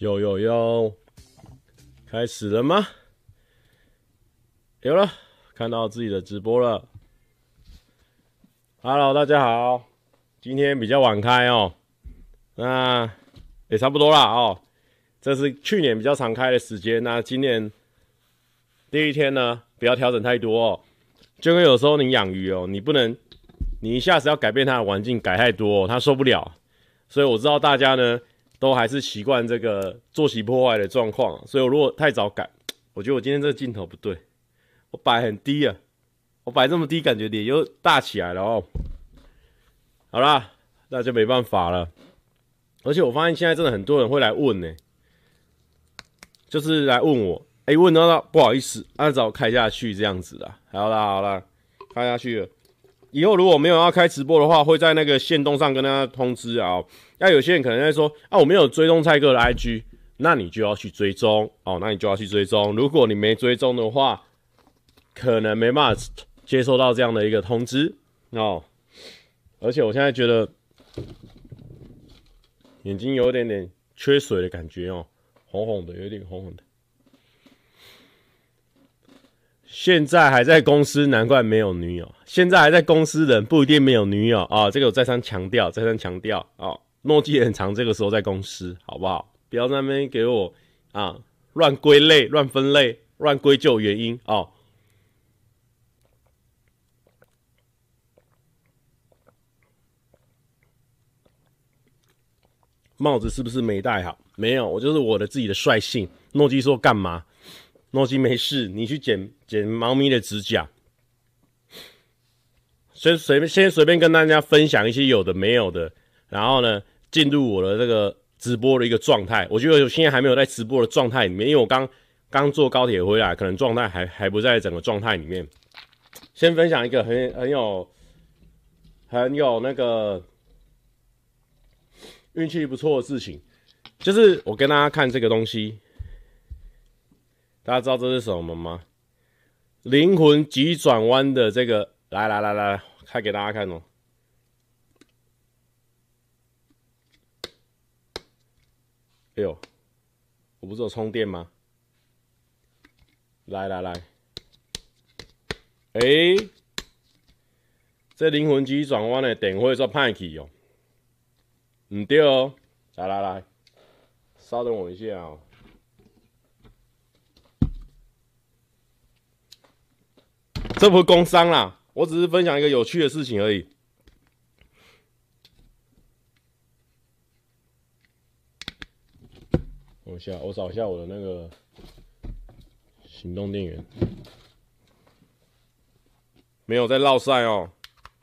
有有有，开始了吗？有了，看到自己的直播了。Hello，大家好，今天比较晚开哦，那也差不多啦哦。这是去年比较常开的时间，那今年第一天呢，不要调整太多哦。就跟有时候你养鱼哦，你不能你一下子要改变它的环境改太多哦，它受不了。所以我知道大家呢。都还是习惯这个作息破坏的状况，所以我如果太早改，我觉得我今天这个镜头不对，我摆很低啊，我摆这么低，感觉脸又大起来了哦。好啦，那就没办法了。而且我发现现在真的很多人会来问呢，就是来问我，哎，问到不好意思，按照开下去这样子啦。好啦好啦，开下去了。以后如果没有要开直播的话，会在那个线动上跟大家通知啊。那有些人可能在说啊，我没有追踪蔡哥的 IG，那你就要去追踪哦，那你就要去追踪。如果你没追踪的话，可能没办法接收到这样的一个通知哦。而且我现在觉得眼睛有点点缺水的感觉哦，红红的，有点红红的。现在还在公司，难怪没有女友。现在还在公司的人不一定没有女友啊、哦！这个我再三强调，再三强调啊！诺基也很常这个时候在公司，好不好？不要在那边给我啊乱归类、乱分类、乱归咎原因哦。帽子是不是没戴好？没有，我就是我的自己的率性。诺基说干嘛？诺基没事，你去剪剪猫咪的指甲。先随便先随便跟大家分享一些有的没有的，然后呢，进入我的这个直播的一个状态。我觉得我现在还没有在直播的状态里面，因为我刚刚坐高铁回来，可能状态还还不在整个状态里面。先分享一个很很有很有那个运气不错的事情，就是我跟大家看这个东西。大家知道这是什么吗？灵魂急转弯的这个，来来来来，开给大家看哦。哎呦，我不是有充电吗？来来来，哎，这灵魂机转弯的电会做派去哦，唔对哦，来来来，稍等我一下哦。这不是工商啦，我只是分享一个有趣的事情而已。下，我找一下我的那个行动电源，没有在绕赛哦。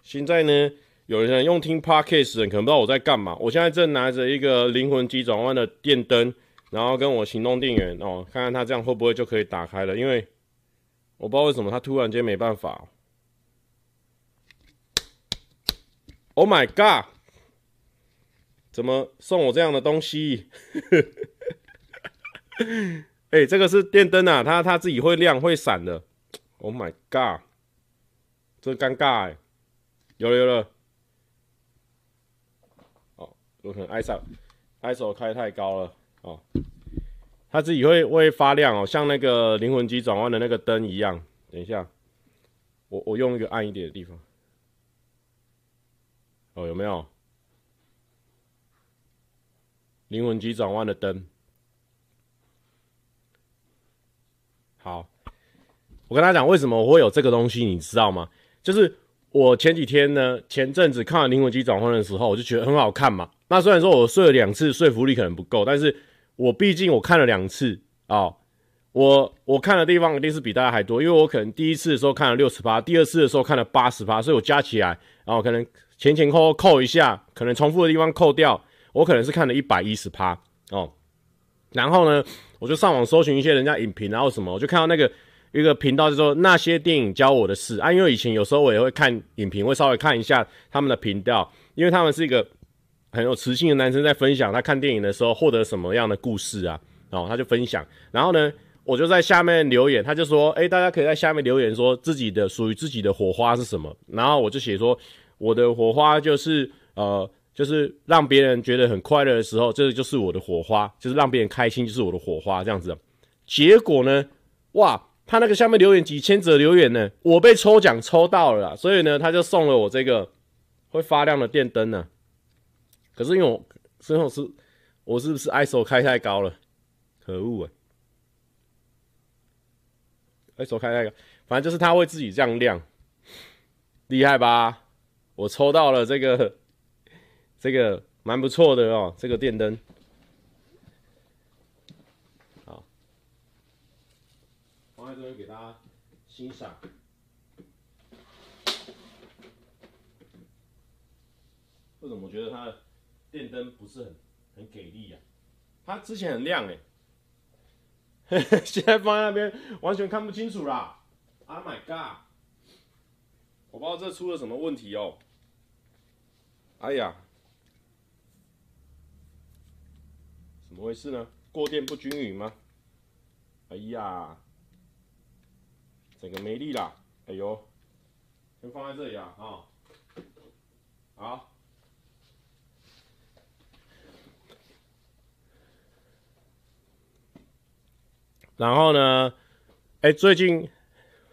现在呢，有人用听 Podcast 的人可能不知道我在干嘛。我现在正拿着一个灵魂急转弯的电灯，然后跟我行动电源哦，看看它这样会不会就可以打开了，因为。我不知道为什么他突然间没办法。Oh my god！怎么送我这样的东西？哎、这个是电灯啊，它它自己会亮会闪的。Oh my god！这尴尬哎、有了有了。哦，有可能 ISO，ISO 开太高了哦。它自己会会发亮哦，像那个灵魂机转弯的那个灯一样。等一下，我我用一个暗一点的地方。哦，有没有？灵魂机转弯的灯。好，我跟他讲为什么我会有这个东西，你知道吗？就是我前几天呢，前阵子看完灵魂机转换的时候，我就觉得很好看嘛。那虽然说我睡了两次，说服力可能不够，但是。我毕竟我看了两次啊、哦，我我看的地方一定是比大家还多，因为我可能第一次的时候看了六十趴，第二次的时候看了八十趴，所以我加起来，然后可能前前后后扣一下，可能重复的地方扣掉，我可能是看了一百一十趴哦。然后呢，我就上网搜寻一些人家影评，然后什么，我就看到那个一个频道，就说那些电影教我的事啊，因为以前有时候我也会看影评，会稍微看一下他们的频道，因为他们是一个。很有磁性的男生在分享他看电影的时候获得什么样的故事啊？哦，他就分享，然后呢，我就在下面留言，他就说，哎，大家可以在下面留言说自己的属于自己的火花是什么？然后我就写说，我的火花就是呃，就是让别人觉得很快乐的时候，这个就是我的火花，就是让别人开心就是我的火花这样子。结果呢，哇，他那个下面留言几千则留言呢，我被抽奖抽到了，所以呢，他就送了我这个会发亮的电灯呢。可是因为我身后是，我是不是 ISO 开太高了？可恶啊！ISO 开太高，反正就是它会自己这样亮，厉害吧？我抽到了这个，这个蛮不错的哦，这个电灯。好，放在这边给大家欣赏。为什么我觉得它的电灯不是很很给力啊？它之前很亮哎、欸，现在放在那边完全看不清楚啦。Oh my god！我不知道这出了什么问题哦。哎呀，怎么回事呢？过电不均匀吗？哎呀，整个没力啦！哎呦，先放在这里啊，啊、好。然后呢？哎，最近。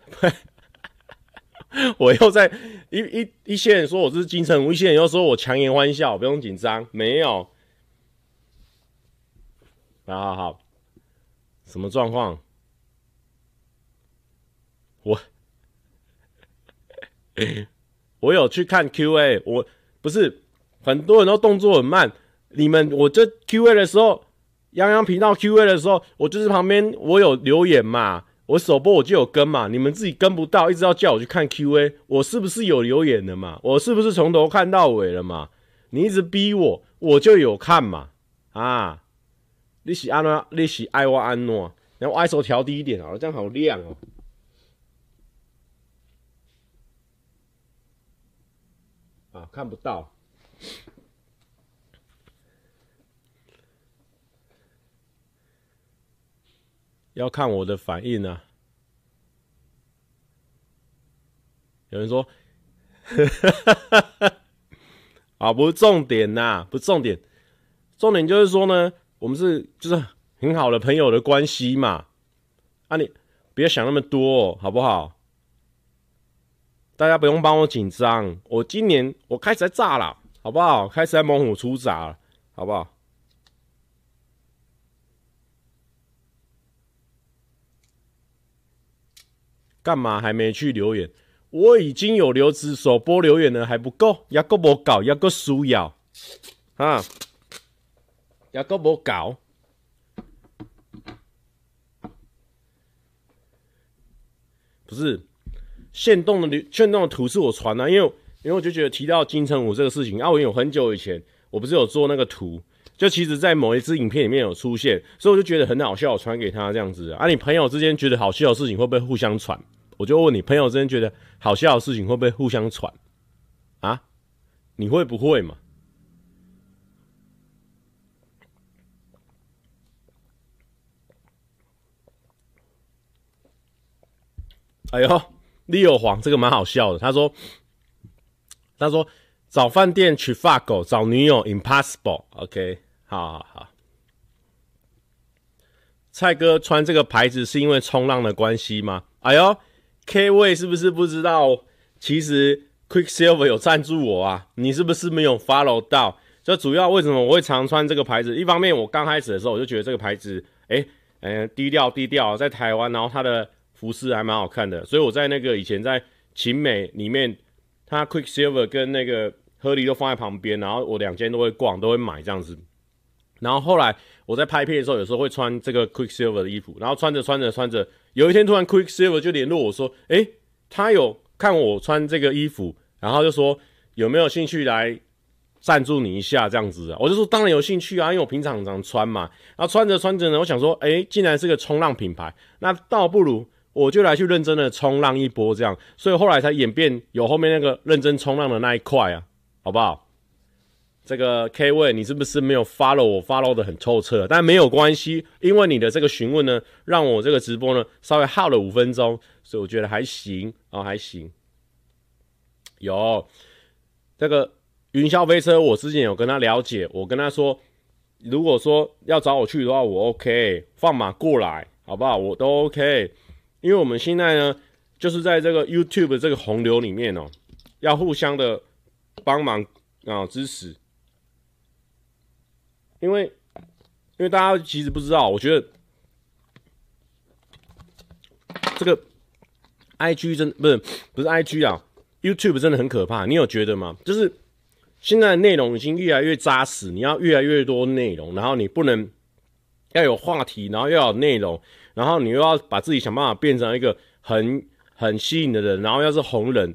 我又在一一一些人说我是金城武，一些人又说我强颜欢笑，不用紧张，没有。好好好，什么状况？我 我有去看 Q&A，我不是很多人都动作很慢。你们我这 Q&A 的时候，洋洋频道 Q&A 的时候，我就是旁边我有留言嘛。我首播我就有跟嘛，你们自己跟不到，一直要叫我去看 QA，我是不是有留言的嘛？我是不是从头看到尾了嘛？你一直逼我，我就有看嘛。啊，你是安怎？你是爱我安怎？然后 ISO 调低一点好了，这样好亮哦。啊，看不到。要看我的反应啊！有人说，啊，不是重点呐，不是重点，重点就是说呢，我们是就是很好的朋友的关系嘛。啊，你不要想那么多，好不好？大家不用帮我紧张，我今年我开始在炸了，好不好？开始在猛虎出闸了，好不好？干嘛还没去留言？我已经有留子首播留言了，还不够，要够不搞，要够需要啊，要够不搞？不是，限动的留限动的图是我传的，因为因为我就觉得提到金城武这个事情啊，我有很久以前我不是有做那个图，就其实在某一支影片里面有出现，所以我就觉得很好笑，我传给他这样子啊，你朋友之间觉得好笑的事情会不会互相传？我就问你，朋友之间觉得好笑的事情会不会互相传啊？你会不会嘛？哎呦，，Leo 黄这个蛮好笑的。他说：“他说找饭店去法国找女友 impossible。”OK，好好好。蔡哥穿这个牌子是因为冲浪的关系吗？哎呦！K 位是不是不知道？其实 Quicksilver 有赞助我啊，你是不是没有 follow 到？就主要为什么我会常穿这个牌子？一方面我刚开始的时候我就觉得这个牌子，哎、嗯、低调低调，在台湾，然后它的服饰还蛮好看的，所以我在那个以前在勤美里面，它 Quicksilver 跟那个合理都放在旁边，然后我两间都会逛，都会买这样子。然后后来我在拍片的时候，有时候会穿这个 Quicksilver 的衣服，然后穿着穿着穿着。有一天突然，Quicksilver 就联络我说：“诶、他有看我穿这个衣服，然后就说有没有兴趣来赞助你一下这样子啊？”我就说：“当然有兴趣啊，因为我平常常穿嘛。”然后穿着穿着呢，我想说：“诶、竟然是个冲浪品牌，那倒不如我就来去认真的冲浪一波这样。”所以后来才演变有后面那个认真冲浪的那一块啊，好不好？这个 K 位，你是不是没有 follow 我 follow 的很透彻？但没有关系，因为你的这个询问呢，让我这个直播呢稍微耗了五分钟，所以我觉得还行啊、哦，还行。有这个云霄飞车，我之前有跟他了解，我跟他说，如果说要找我去的话，我 OK，放马过来，好不好？我都 OK，因为我们现在呢，就是在这个 YouTube 这个洪流里面哦，要互相的帮忙啊支持，因为因为大家其实不知道，我觉得这个 IG 真不是不是 IG 啊，YouTube 真的很可怕，你有觉得吗？就是。现在内容已经越来越扎实，你要越来越多内容，然后你不能要有话题，然后要有内容，然后你又要把自己想办法变成一个很很吸引的人，然后要是红人，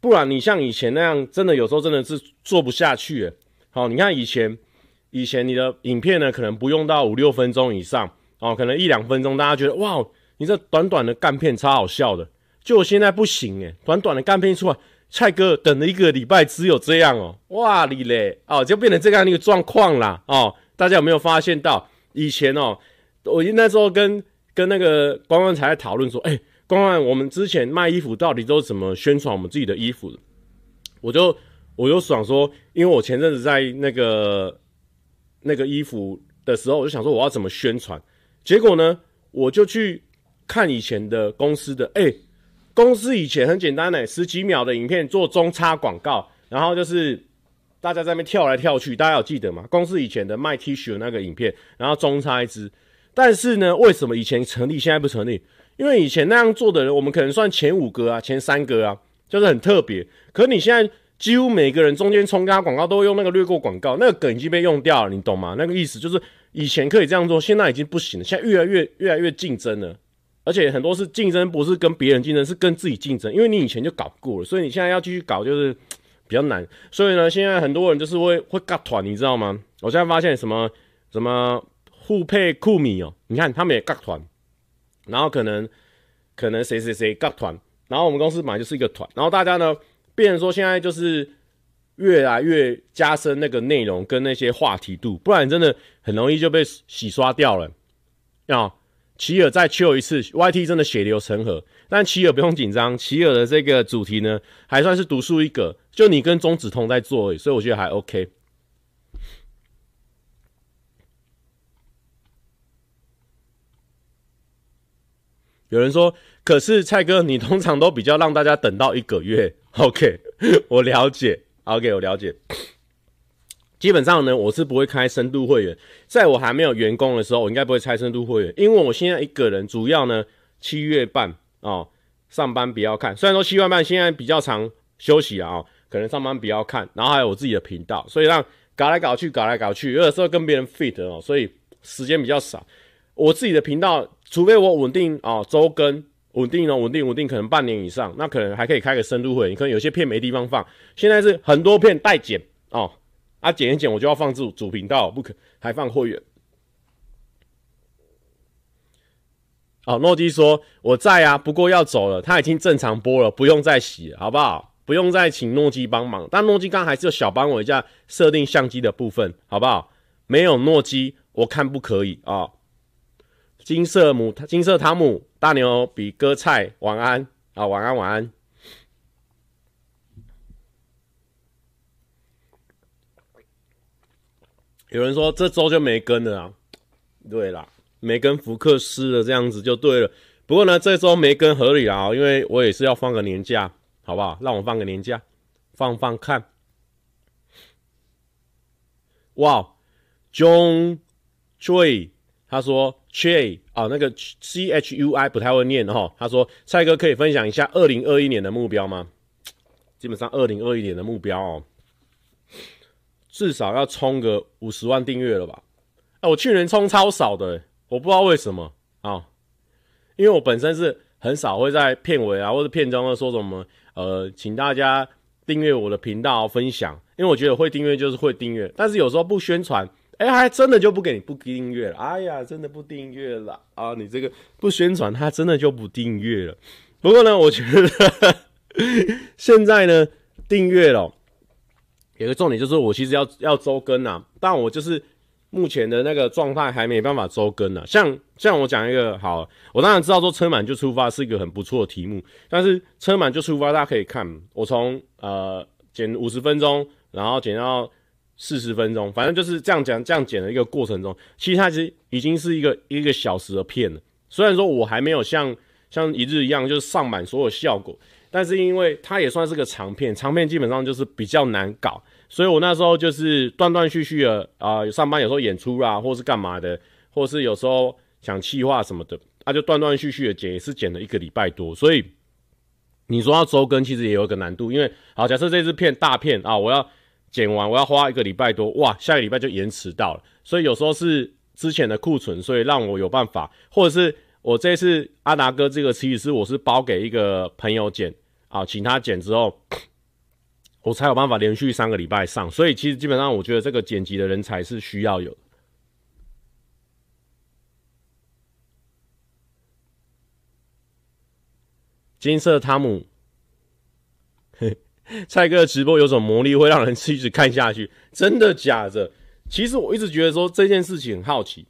不然你像以前那样，真的有时候真的是做不下去。好，你看以前以前你的影片呢，可能不用到五六分钟以上，哦，可能一两分钟，大家觉得哇，你这短短的干片超好笑的，就我现在不行诶，短短的干片出来。蔡哥等了一个礼拜，只有这样哦，哇你嘞哦，就变成这样一个状况啦哦。大家有没有发现到以前哦？我那时候跟跟那个关关才在讨论说，哎、欸，关关，我们之前卖衣服到底都是怎么宣传我们自己的衣服的？我就我就想说，因为我前阵子在那个那个衣服的时候，我就想说我要怎么宣传？结果呢，我就去看以前的公司的，哎、公司以前很简单的，十几秒的影片做中插广告，然后就是大家在那边跳来跳去，大家有记得吗？公司以前的卖 T 恤的那个影片，然后中插一支。但是呢，为什么以前成立，现在不成立？因为以前那样做的人，我们可能算前五个啊，前三个啊，就是很特别。可你现在几乎每个人中间冲插广告都会用那个略过广告，那个梗已经被用掉了，你懂吗？那个意思就是以前可以这样做，现在已经不行了，现在越来越越来越竞争了。而且很多是竞争，不是跟别人竞争，是跟自己竞争。因为你以前就搞过了，所以你现在要继续搞，就是比较难。所以呢，现在很多人就是会会尬团，你知道吗？我现在发现什么什么互配酷米哦，你看他们也尬团，然后可能可能谁谁谁尬团，然后我们公司本来就是一个团，然后大家呢，变成说现在就是越来越加深那个内容跟那些话题度，不然真的很容易就被洗刷掉了，要。奇尔再求一次，YT 真的血流成河。但奇尔不用紧张，奇尔的这个主题呢，还算是独树一格，就你跟中指通在做而已，所以我觉得还 OK。有人说，可是蔡哥，你通常都比较让大家等到一个月。OK，我了解。OK，我了解。基本上呢，我是不会开深度会员。在我还没有员工的时候，我应该不会开深度会员，因为我现在一个人，主要呢七月半哦，上班比较看。虽然说七月半现在比较长休息啊，可能上班比较看，然后还有我自己的频道，所以让搞来搞去，搞来搞去，有的时候跟别人 fit 哦，所以时间比较少。我自己的频道，除非我稳定哦，周更稳定哦，稳定稳定，可能半年以上，那可能还可以开个深度会。你可能有些片没地方放，现在是很多片待剪哦。啊，剪一剪，我就要放主主频道，不可还放会员。哦，诺基说我在啊，不过要走了，他已经正常播了，不用再洗，好不好？不用再请诺基帮忙。但诺基刚刚还是有小帮我一下设定相机的部分，好不好？没有诺基，我看不可以啊、金色母金色汤姆大牛比哥菜，晚安啊，晚安晚安。有人说这周就没更了啊，对啦，没跟福克斯的，这样子就对了。不过呢，这周没更合理啊，因为我也是要放个年假，好不好？让我放个年假，放放看。哇，John Chui，他说 Chui 啊，那个 C H U I 不太会念哈。他说蔡哥可以分享一下二零二一年的目标吗？基本上二零二一年的目标哦。至少要冲个五十万订阅了吧？哎、啊，我去年冲超少的、我不知道为什么啊。因为我本身是很少会在片尾啊或者片中的说什么呃，请大家订阅我的频道分享，因为我觉得会订阅就是会订阅，但是有时候不宣传，哎、还真的就不给你不订阅了。哎呀，真的不订阅了啊！你这个不宣传，他真的就不订阅了。不过呢，我觉得 现在呢订阅了。有个重点就是，我其实要要周更啊，但我就是目前的那个状态还没办法周更啊。像像我讲一个好，我当然知道说车满就出发是一个很不错的题目，但是车满就出发，大家可以看我从呃剪五十分钟，然后剪到四十分钟，反正就是这样讲这样剪的一个过程中，其实它其实已经是一个一个小时的片了。虽然说我还没有像像一日一样就是上满所有效果，但是因为它也算是个长片，长片基本上就是比较难搞，所以我那时候就是断断续续的啊、上班有时候演出啦，或是干嘛的，或是有时候想气话什么的，那、就断断续续的剪，也是剪了一个礼拜多，所以。你说要周更，其实也有个难度，因为好，假设这支片大片啊，我要剪完，我要花一个礼拜多，哇，下个礼拜就延迟到了，所以有时候是之前的库存，所以让我有办法，或者是我这次阿达哥这个其实我是包给一个朋友剪啊，请他剪之后，我才有办法连续三个礼拜上，所以其实基本上我觉得这个剪辑的人才是需要有。金色汤姆，蔡哥的直播有种魔力，会让人一直看下去，真的假的？其实我一直觉得说这件事情很好奇，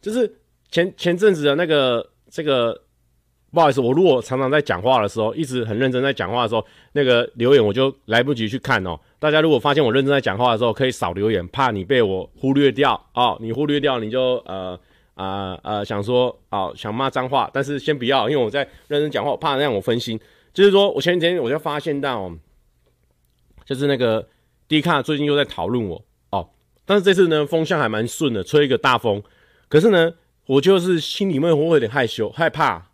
就是前前阵子的那个这个，不好意思，我如果常常在讲话的时候，一直很认真在讲话的时候，那个留言我就来不及去看哦。大家如果发现我认真在讲话的时候，可以少留言，怕你被我忽略掉哦。你忽略掉，你就呃。啊呃，呃，想说啊，想骂脏话，但是先不要，因为我在认真讲话，我怕让我分心。就是说我前几天我就发现到，就是那个 D 卡最近又在讨论我哦，但是这次呢风向还蛮顺的，吹一个大风。可是呢，我就是心里面会有点害羞害怕。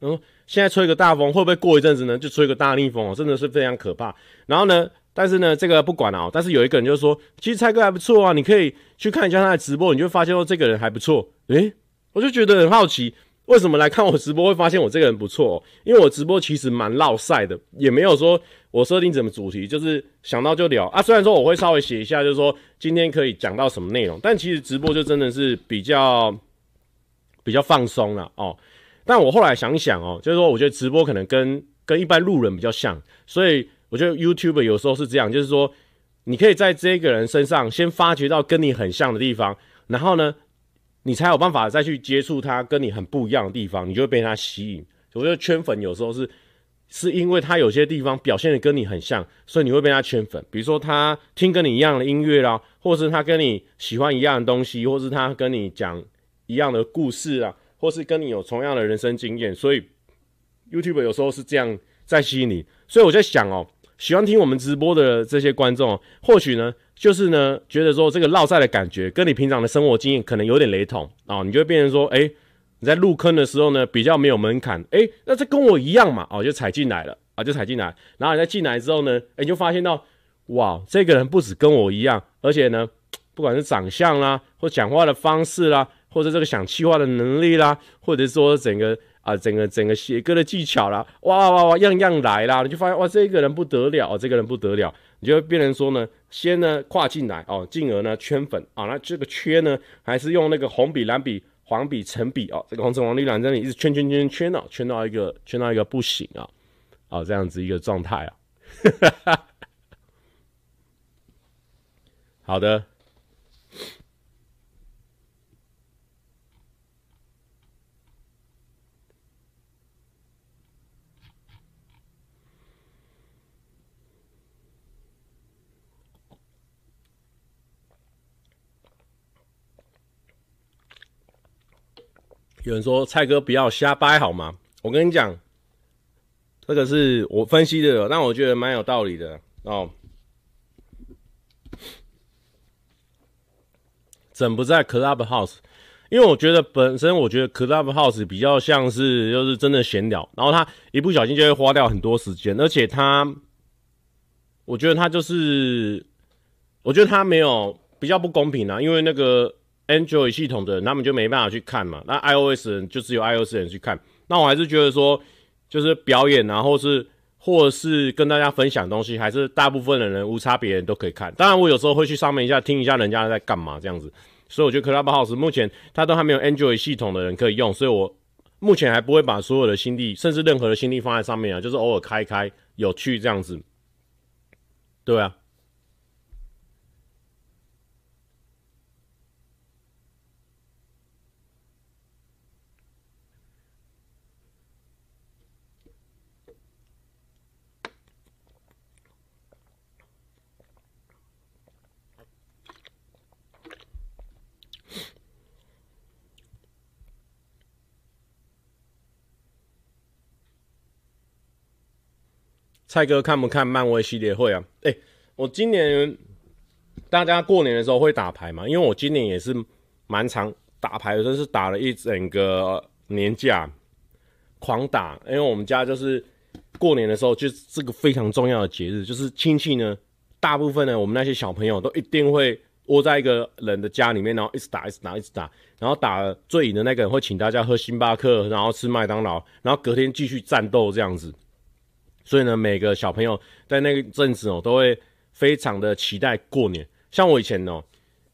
然后现在吹一个大风，会不会过一阵子呢就吹一个大逆风哦？真的是非常可怕。然后呢，但是呢这个不管了哦。但是有一个人就说，其实蔡哥还不错啊，你可以去看一下他的直播，你就发现说这个人还不错。诶、我就觉得很好奇，为什么来看我直播会发现我这个人不错喔？因为我直播其实蛮烙赛的，也没有说我设定什么主题，就是想到就聊啊。虽然说我会稍微写一下，就是说今天可以讲到什么内容，但其实直播就真的是比较比较放松了哦。但我后来想想哦，就是说我觉得直播可能跟跟一般路人比较像，所以我觉得 YouTube 有时候是这样，就是说你可以在这个人身上先发掘到跟你很像的地方，然后呢，你才有办法再去接触他跟你很不一样的地方，你就会被他吸引。我觉得圈粉有时候是是因为他有些地方表现的跟你很像，所以你会被他圈粉。比如说他听跟你一样的音乐啦，或是他跟你喜欢一样的东西，或是他跟你讲一样的故事啊，或是跟你有同样的人生经验。所以 YouTube 有时候是这样在吸引你。所以我在想哦，喜欢听我们直播的这些观众，或许呢。就是呢，觉得说这个烙赛的感觉跟你平常的生活经验可能有点雷同啊，你就会变成说，哎、你在入坑的时候呢，比较没有门槛，哎、那这跟我一样嘛，哦，就踩进来了啊，就踩进来，然后你再进来之后呢，哎、你就发现到，哇，这个人不止跟我一样，而且呢，不管是长相啦，或讲话的方式啦，或者这个想气话的能力啦，或者说整个啊，整个整个写歌的技巧啦，哇哇哇，样样来啦，你就发现哇，这个人不得了，这个人不得了。你就会变成说呢，先呢跨进来哦，进而呢圈粉啊，那这个圈呢还是用那个红笔、蓝笔、黄笔、橙笔哦，这个红橙黄绿蓝这里一直圈圈圈圈到圈到一个圈到一个不行啊，啊这样子一个状态啊，哈哈哈，好的。有人说：“蔡哥不要瞎掰好吗？”我跟你讲，这个是我分析的，但我觉得蛮有道理的哦。整不在 Clubhouse，因为我觉得本身我觉得 Clubhouse 比较像是就是真的闲聊，然后他一不小心就会花掉很多时间，而且他，我觉得他就是，我觉得他没有比较不公平啊，因为那个。Android 系统的人，他们就没办法去看嘛。那 iOS 人就只有 iOS 人去看。那我还是觉得说，就是表演啊，或是或是跟大家分享东西，还是大部分的人无差别人都可以看。当然，我有时候会去上面一下听一下人家在干嘛这样子。所以我觉得 Clubhouse 目前它都还没有 Android 系统的人可以用，所以我目前还不会把所有的心力，甚至任何的心力放在上面啊，就是偶尔开开有趣这样子。对啊。蔡哥看不看漫威系列会啊？哎、我今年大家过年的时候会打牌嘛？因为我今年也是蛮常打牌的，真是打了一整个年假，狂打。因为我们家就是过年的时候，就是这个非常重要的节日，就是亲戚呢，大部分呢，我们那些小朋友都一定会窝在一个人的家里面，然后一直打，一直打，一直打，然后打了最赢的那个人会请大家喝星巴克，然后吃麦当劳，然后隔天继续战斗这样子。所以呢，每个小朋友在那个阵子哦，都会非常的期待过年。像我以前哦，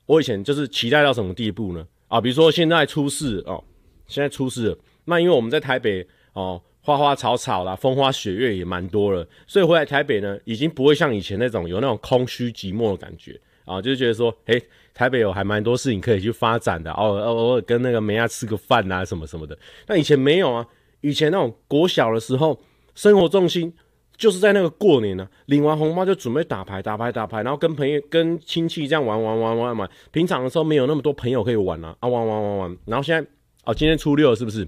我以前就是期待到什么地步呢？啊，比如说现在出事哦，现在出事了，那因为我们在台北哦，花花草草啦，风花雪月也蛮多了，所以回来台北呢，已经不会像以前那种有那种空虚寂寞的感觉啊，就是觉得说，诶，台北有还蛮多事情可以去发展的，偶尔偶尔跟那个妹仔吃个饭啊，什么什么的。那以前没有啊，以前那种国小的时候，生活重心。就是在那个过年呢、啊，领完红包就准备打牌，打牌，打牌，然后跟朋友、跟亲戚这样玩玩玩玩玩。平常的时候没有那么多朋友可以玩啊，啊玩玩玩玩。然后现在哦，今天初六是不是？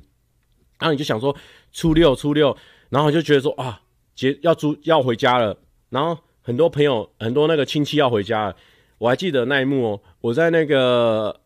然后你就想说初六初六，然后就觉得说啊，节要出要回家了。然后很多朋友、很多那个亲戚要回家了。我还记得那一幕哦，我在那个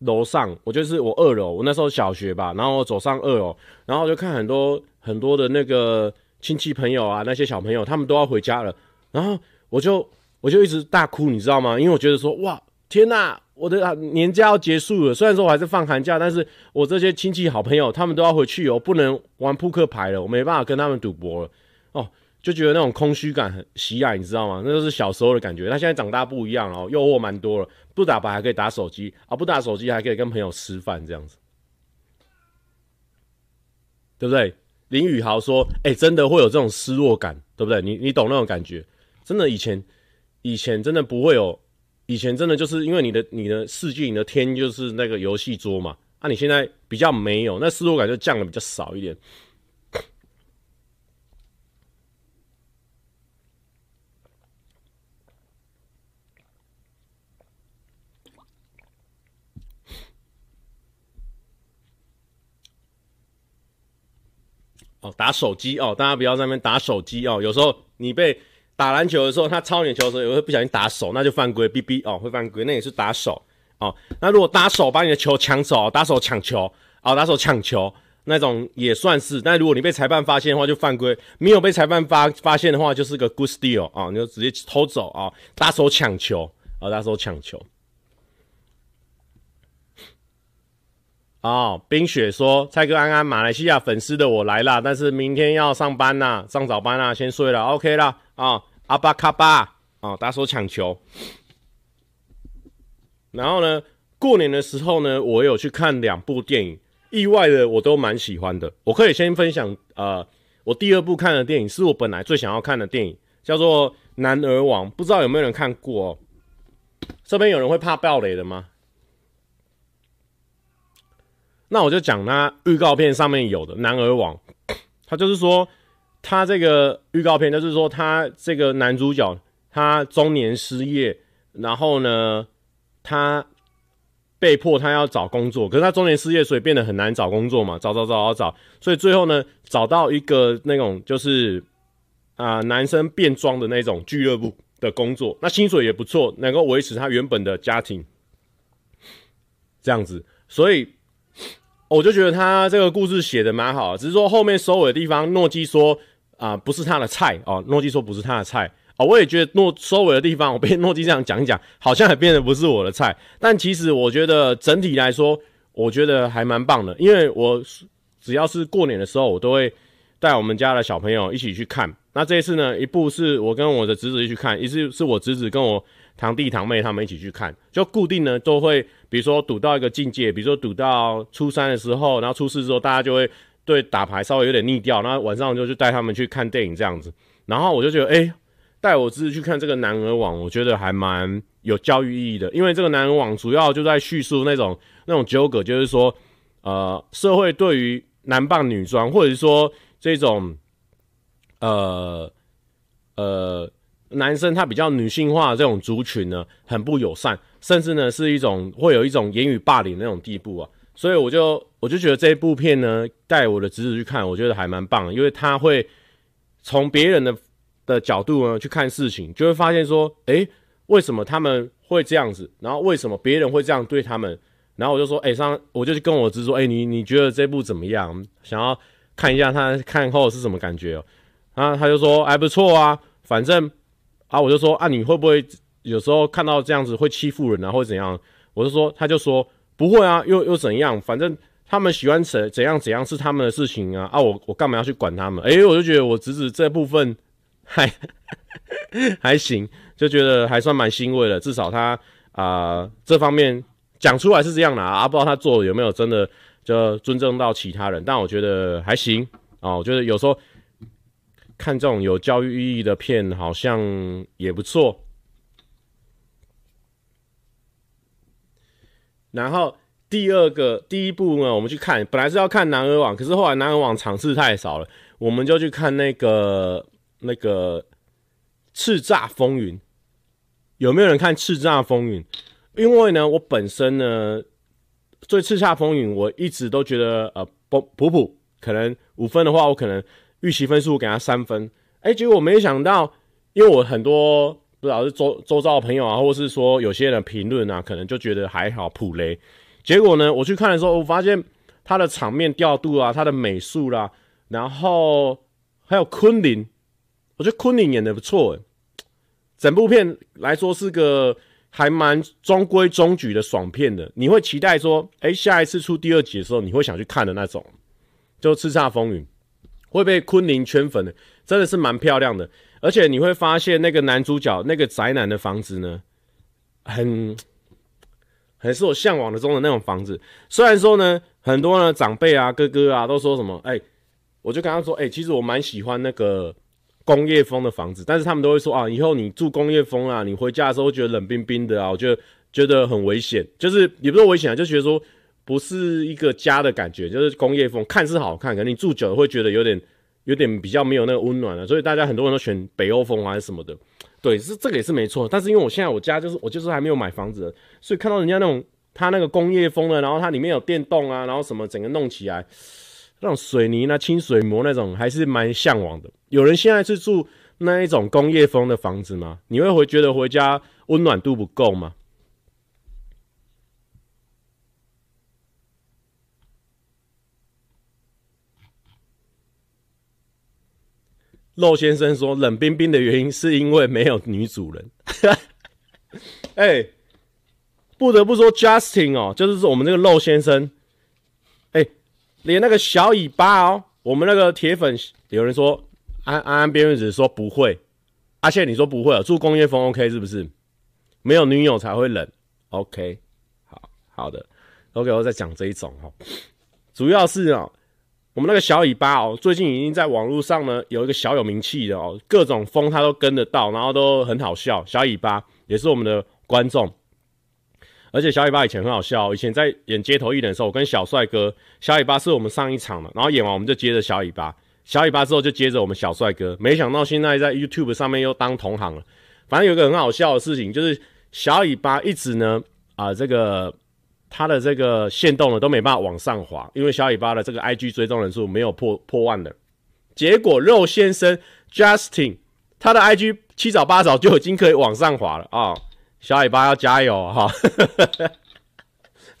楼上，我就是我二楼，我那时候小学吧，然后我走上二楼，然后我就看很多很多的那个。亲戚朋友啊，那些小朋友他们都要回家了，然后我就我就一直大哭，你知道吗？因为我觉得说，哇，天哪，我的年假要结束了。虽然说我还是放寒假，但是我这些亲戚好朋友他们都要回去哦，不能玩扑克牌了，我没办法跟他们赌博了。哦，就觉得那种空虚感很袭来，你知道吗？那就是小时候的感觉。他现在长大不一样了，诱惑蛮多了，不打牌还可以打手机啊，不打手机还可以跟朋友吃饭这样子，对不对？林宇豪说：“哎、真的会有这种失落感，对不对？你你懂那种感觉？真的以前，以前真的不会有，以前真的就是因为你的你的世界，你的天就是那个游戏桌嘛。啊，你现在比较没有，那失落感就降的比较少一点。”打手机哦，大家不要在那边打手机哦。有时候你被打篮球的时候，他抄你球的时候，也会不小心打手，那就犯规，B B 哦，会犯规，那也是打手哦。那如果打手把你的球抢走，打手抢球啊，打手抢球那种也算是。但如果你被裁判发现的话，就犯规；没有被裁判发发现的话，就是个 good steal 啊，你就直接偷走啊，打手抢球啊，打手抢球。哦，冰雪说：“蔡哥安安，马来西亚粉丝的我来啦，但是明天要上班呐，上早班啦，先睡了，OK 啦。啊，阿巴卡巴，啊，打手抢球。然后呢，过年的时候呢，我有去看两部电影，意外的我都蛮喜欢的。我可以先分享，呃，我第二部看的电影是我本来最想要看的电影，叫做《男儿王》，不知道有没有人看过哦？这边有人会怕爆雷的吗？”那我就讲他预告片上面有的男儿王，他就是说他这个预告片就是说他这个男主角他中年失业，然后呢他被迫他要找工作，可是他中年失业，所以变得很难找工作嘛，找找找找找，所以最后呢找到一个那种就是啊、男生变装的那种俱乐部的工作，那薪水也不错，能够维持他原本的家庭，这样子，所以。我就觉得他这个故事写的蛮好，只是说后面收尾的地方，诺基说啊、不是他的菜哦，诺基说不是他的菜哦，我也觉得诺收尾的地方，我被诺基这样讲一讲，好像也变得不是我的菜，但其实我觉得整体来说，我觉得还蛮棒的，因为我只要是过年的时候，我都会带我们家的小朋友一起去看。那这一次呢，一部是我跟我的侄子一起去看，一次是我侄子跟我。堂弟堂妹他们一起去看，就固定呢都会，比如说赌到一个境界，比如说赌到初三的时候，然后初四之后，大家就会对打牌稍微有点腻掉，然后晚上就去带他们去看电影这样子。然后我就觉得，哎、带我侄子去看这个《男儿网》，我觉得还蛮有教育意义的，因为这个《男儿网》主要就在叙述那种那种纠葛，就是说，呃，社会对于男扮女装，或者是说这种，呃，呃。男生他比较女性化的这种族群呢，很不友善，甚至呢是一种会有一种言语霸凌那种地步啊，所以我就我就觉得这一部片呢，带我的侄子去看，我觉得还蛮棒的，因为他会从别人的的角度呢去看事情，就会发现说，诶，为什么他们会这样子？然后为什么别人会这样对他们？然后我就说，诶，上我就去跟我侄说，诶，你你觉得这部怎么样？想要看一下他看后是什么感觉哦。啊，他就说还不错啊，反正啊，我就说啊，你会不会有时候看到这样子会欺负人啊，或者怎样？我就说，他就说不会啊，又又怎样？反正。他们喜欢怎怎样怎样是他们的事情啊啊！我我干嘛要去管他们？哎、欸，我就觉得我侄子这部分还 还行，就觉得还算蛮欣慰的。至少他啊、这方面讲出来是这样的啊，不知道他做有没有真的就尊重到其他人。但我觉得还行啊、我觉得有时候看这种有教育意义的片，好像也不错。然后。第二个第一部呢，我们去看，本来是要看《男儿网》，可是后来《男儿网》场次太少了，我们就去看那个那个《叱咤风云》。有没有人看《叱咤风云》？因为呢，我本身呢，对《叱咤风云》我一直都觉得呃不普普，可能五分的话，我可能预期分数给他三分。哎，结果我没想到，因为我很多不知道是周周遭的朋友啊，或是说有些人评论啊，可能就觉得还好普雷。结果呢，我去看的时候，我发现他的场面调度啊，他的美术啦，然后还有昆凌，我觉得昆凌演的不错诶。整部片来说是个还蛮中规中矩的爽片的，你会期待说，哎，下一次出第二集的时候，你会想去看的那种。就《叱咤风云》会被昆凌圈粉的，真的是蛮漂亮的，而且你会发现那个男主角那个宅男的房子呢，很。很是我向往的中的那种房子。虽然说呢，很多呢长辈啊、哥哥啊都说什么，哎、我就跟他说，哎、其实我蛮喜欢那个工业风的房子。但是他们都会说啊，以后你住工业风啊，你回家的时候觉得冷冰冰的啊，我觉得觉得很危险。就是也不是危险啊，就觉得说不是一个家的感觉。就是工业风看似好看，可能你住久了会觉得有点有点比较没有那个温暖了。所以大家很多人都选北欧风还是什么的。对，是这个也是没错，但是因为我现在我家就是我就是还没有买房子，所以看到人家那种他那个工业风的，然后它里面有电动啊，然后什么整个弄起来那种水泥那清水模那种，还是蛮向往的。有人现在是住那一种工业风的房子吗？你会会觉得回家温暖度不够吗？肉先生说：“冷冰冰的原因是因为没有女主人。”哎、欸，不得不说，Justin 哦，就是说我们这个肉先生，哎、欸，连那个小尾巴哦，我们那个铁粉有人说安安安边子说不会，阿谢你说不会啊？住工业风 OK 是不是？没有女友才会冷 OK？好好的，OK，我再讲这一种哈，主要是哦。我们那个小尾巴哦，最近已经在网络上呢有一个小有名气的哦，各种风他都跟得到，然后都很好笑。小尾巴也是我们的观众，而且小尾巴以前很好笑，以前在演街头艺人的时候，我跟小帅哥，小尾巴是我们上一场的，然后演完我们就接着小尾巴，小尾巴之后就接着我们小帅哥，没想到现在在 YouTube 上面又当同行了。反正有个很好笑的事情，就是小尾巴一直呢啊、这个。他的这个限动呢都没办法往上滑，因为小尾巴的这个 IG 追踪人数没有破破万的。结果肉先生 Justin 他的 IG 七早八早就已经可以往上滑了啊、小尾巴要加油哈！哦、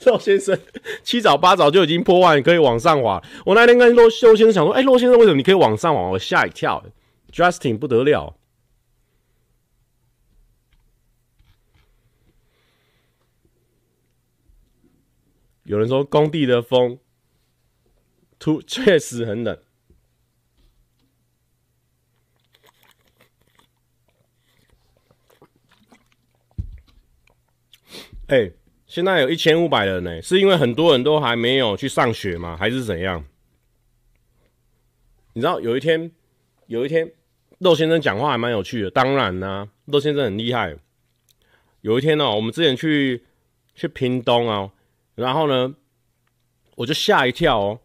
肉先生七早八早就已经破万，可以往上滑。我那天跟肉肉先生想说，哎、欸，肉先生为什么你可以往上滑？我吓一跳，Justin 不得了。有人说工地的风，突确实很冷。哎、欸，现在有一千五百人呢，是因为很多人都还没有去上学吗？还是怎样？你知道有一天，有一天，肉先生讲话还蛮有趣的。当然啦、啊，肉先生很厉害。有一天呢、我们之前去去屏东啊。然后呢，我就吓一跳哦。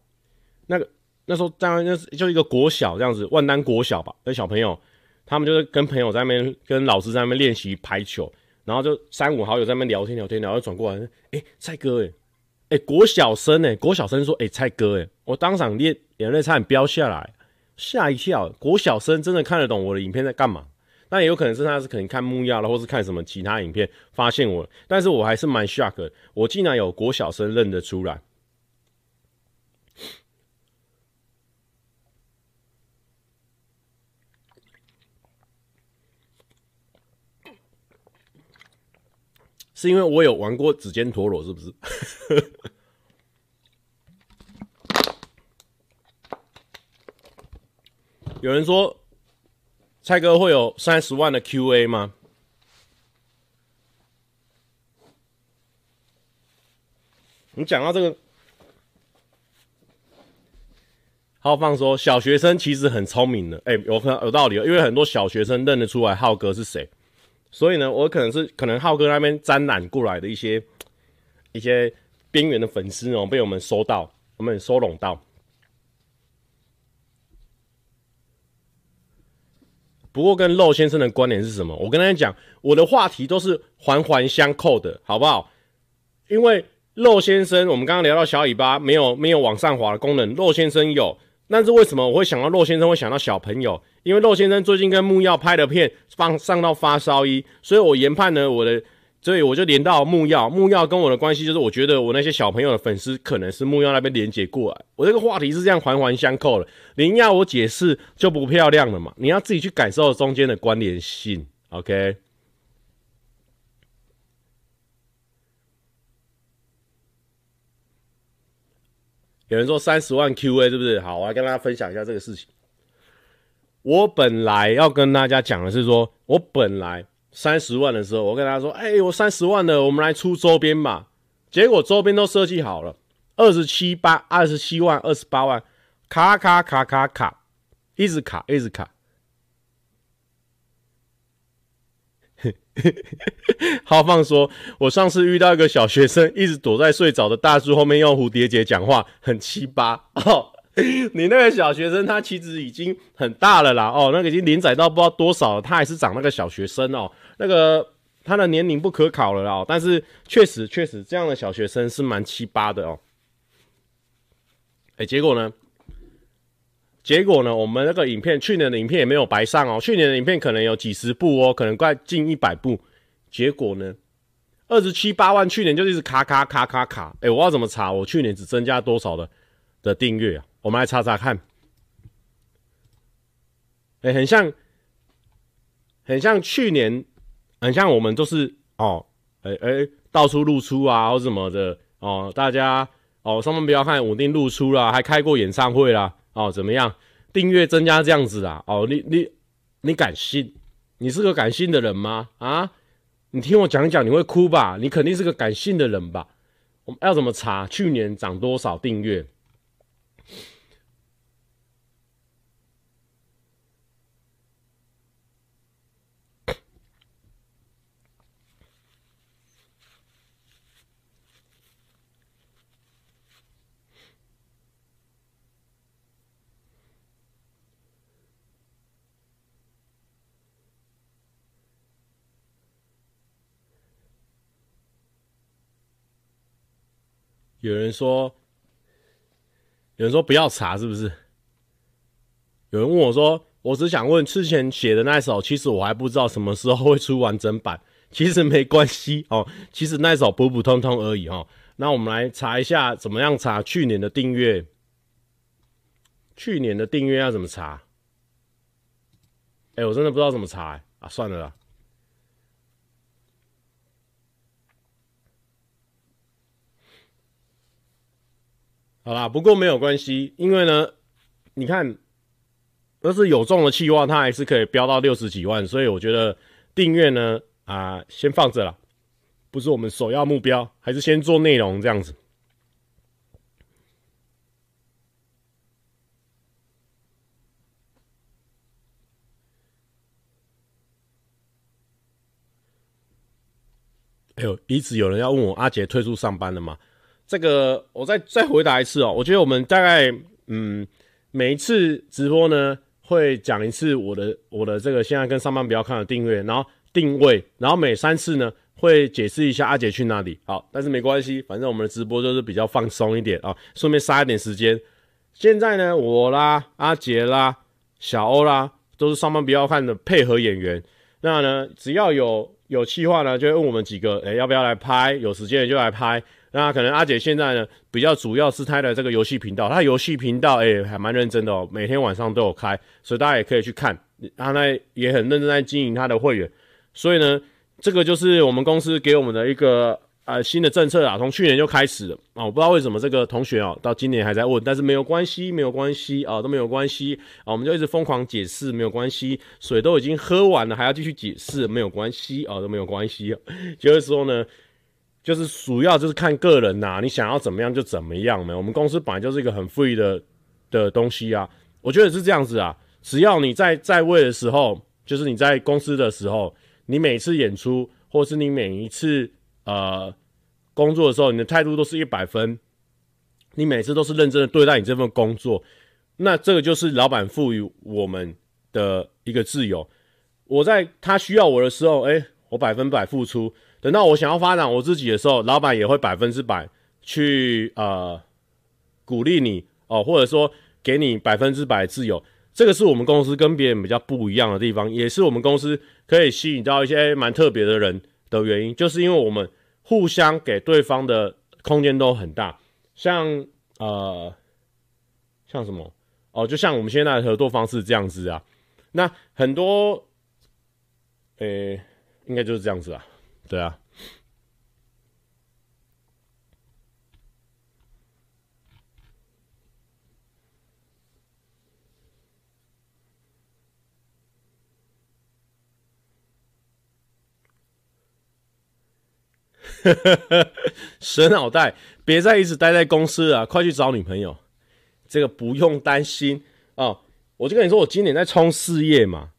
那个那时候当然就是就一个国小这样子，万丹国小吧，那小朋友他们就是跟朋友在那边跟老师在那边练习排球，然后就三五好友在那边聊天聊天，然后转过来，哎，蔡哥，哎，哎，国小生哎，国小生说，哎，蔡哥，哎，我当场眼眼泪差点飙下来，吓一跳，国小生真的看得懂我的影片在干嘛？那也有可能是他是可能看木曜了，或是看什么其他影片发现我，但是我还是蛮 shock 的，我竟然有国小生认得出来。是因为我有玩过指尖陀螺，是不是？有人说蔡哥会有三十万的 QA 吗？你讲到这个，浩放说小学生其实很聪明的，哎、欸，有很有道理，因为很多小学生认得出来浩哥是谁。所以呢，我可能是可能浩哥那边沾染过来的一些一些边缘的粉丝哦，被我们收到，我们收拢到。不过跟肉先生的观点是什么？我跟大家讲，我的话题都是环环相扣的，好不好？因为肉先生，我们刚刚聊到小尾巴没有没有往上滑的功能，肉先生有。但是为什么我会想到肉先生会想到小朋友？因为肉先生最近跟木曜拍的片放上到发烧一，所以我研判呢，我的，所以我就连到木曜。木曜跟我的关系就是，我觉得我那些小朋友的粉丝可能是木曜那边连接过来。我这个话题是这样环环相扣的，你要我解释就不漂亮了嘛？你要自己去感受中间的关联性，OK？有人说三十万 QA 是不是？好，我来跟大家分享一下这个事情。我本来要跟大家讲的是说，我本来三十万的时候，我跟他说，哎、我三十万的，我们来出周边吧。结果周边都设计好了，二十七八、二十七万、二十八万，卡卡卡卡卡，一直卡，一直卡。浩放说：“我上次遇到一个小学生，一直躲在睡着的大树后面用蝴蝶结讲话，很七八哦。你那个小学生，他其实已经很大了啦哦，那个已经连载到不知道多少了，他还是长那个小学生哦。那个他的年龄不可考了啦，但是确实确实这样的小学生是蛮七八的哦。哎，结果呢？”结果呢，我们那个影片，去年的影片也没有白上哦。去年的影片可能有几十部哦，可能快近一百部。结果呢，二十七八万，去年就一直卡卡卡卡卡。哎，我要怎么查？我去年只增加多少的的订阅啊？我们来查查看。哎，很像，很像去年，很像我们都是哦，哎哎，到处露出啊，或什么的哦。大家哦，上面不要看，稳定露出啦，还开过演唱会啦。哦，怎么样？订阅增加这样子啊？哦，你你你敢信？你是个敢信的人吗？啊？你听我讲讲，你会哭吧？你肯定是个敢信的人吧？我们要怎么查？去年涨多少订阅？有人说，有人说不要查，是不是？有人问我说，我只想问之前写的那首，其实我还不知道什么时候会出完整版。其实没关系哦，其实那首普普通通而已哦。那我们来查一下，怎么样查去年的订阅？去年的订阅要怎么查？哎，我真的不知道怎么查，欸，啊，算了啦。好啦，不过没有关系，因为呢，你看，要是有中的企划，它还是可以飙到六十几万，所以我觉得订阅呢，啊、先放着啦，不是我们首要目标，还是先做内容这样子。哎呦，一直有人要问我阿杰退出上班了吗？这个我再再回答一次哦，我觉得我们大概嗯每一次直播呢会讲一次我的我的这个现在跟上班不要看的订阅，然后定位，然后每三次呢会解释一下阿杰去哪里。好，但是没关系，反正我们的直播就是比较放松一点啊，顺便杀一点时间。现在呢，我啦，阿杰啦，小欧啦，都是上班不要看的配合演员。那呢，只要有有企划呢，就会问我们几个，诶、要不要来拍？有时间就来拍。那可能阿姐现在呢，比较主要是她的这个游戏频道，她游戏频道诶、还蛮认真的哦，每天晚上都有开，所以大家也可以去看。她呢也很认真在经营她的会员，所以呢，这个就是我们公司给我们的一个呃新的政策啊，从去年就开始了啊，我不知道为什么这个同学哦到今年还在问，但是没有关系，没有关系啊，都没有关系啊，我们就一直疯狂解释，没有关系，水都已经喝完了，还要继续解释，没有关系啊，都没有关系，就是说呢。就是主要就是看个人呐、你想要怎么样就怎么样嘛。我们公司本来就是一个很 free 的的东西啊，我觉得是这样子啊。只要你在在位的时候，就是你在公司的时候，你每次演出或是你每一次呃工作的时候，你的态度都是一百分，你每次都是认真的对待你这份工作，那这个就是老板赋予我们的一个自由。我在他需要我的时候，哎、我百分百付出。等到我想要发展我自己的时候，老板也会百分之百去呃鼓励你哦，或者说给你百分之百自由。这个是我们公司跟别人比较不一样的地方，也是我们公司可以吸引到一些蛮特别的人的原因，就是因为我们互相给对方的空间都很大。像呃像什么哦，就像我们现在的合作方式这样子啊，那很多诶、应该就是这样子啊。对啊，呵呵呵，蛇脑袋，别再一直待在公司了，快去找女朋友。这个不用担心哦，我就跟你说，我今年在冲事业嘛。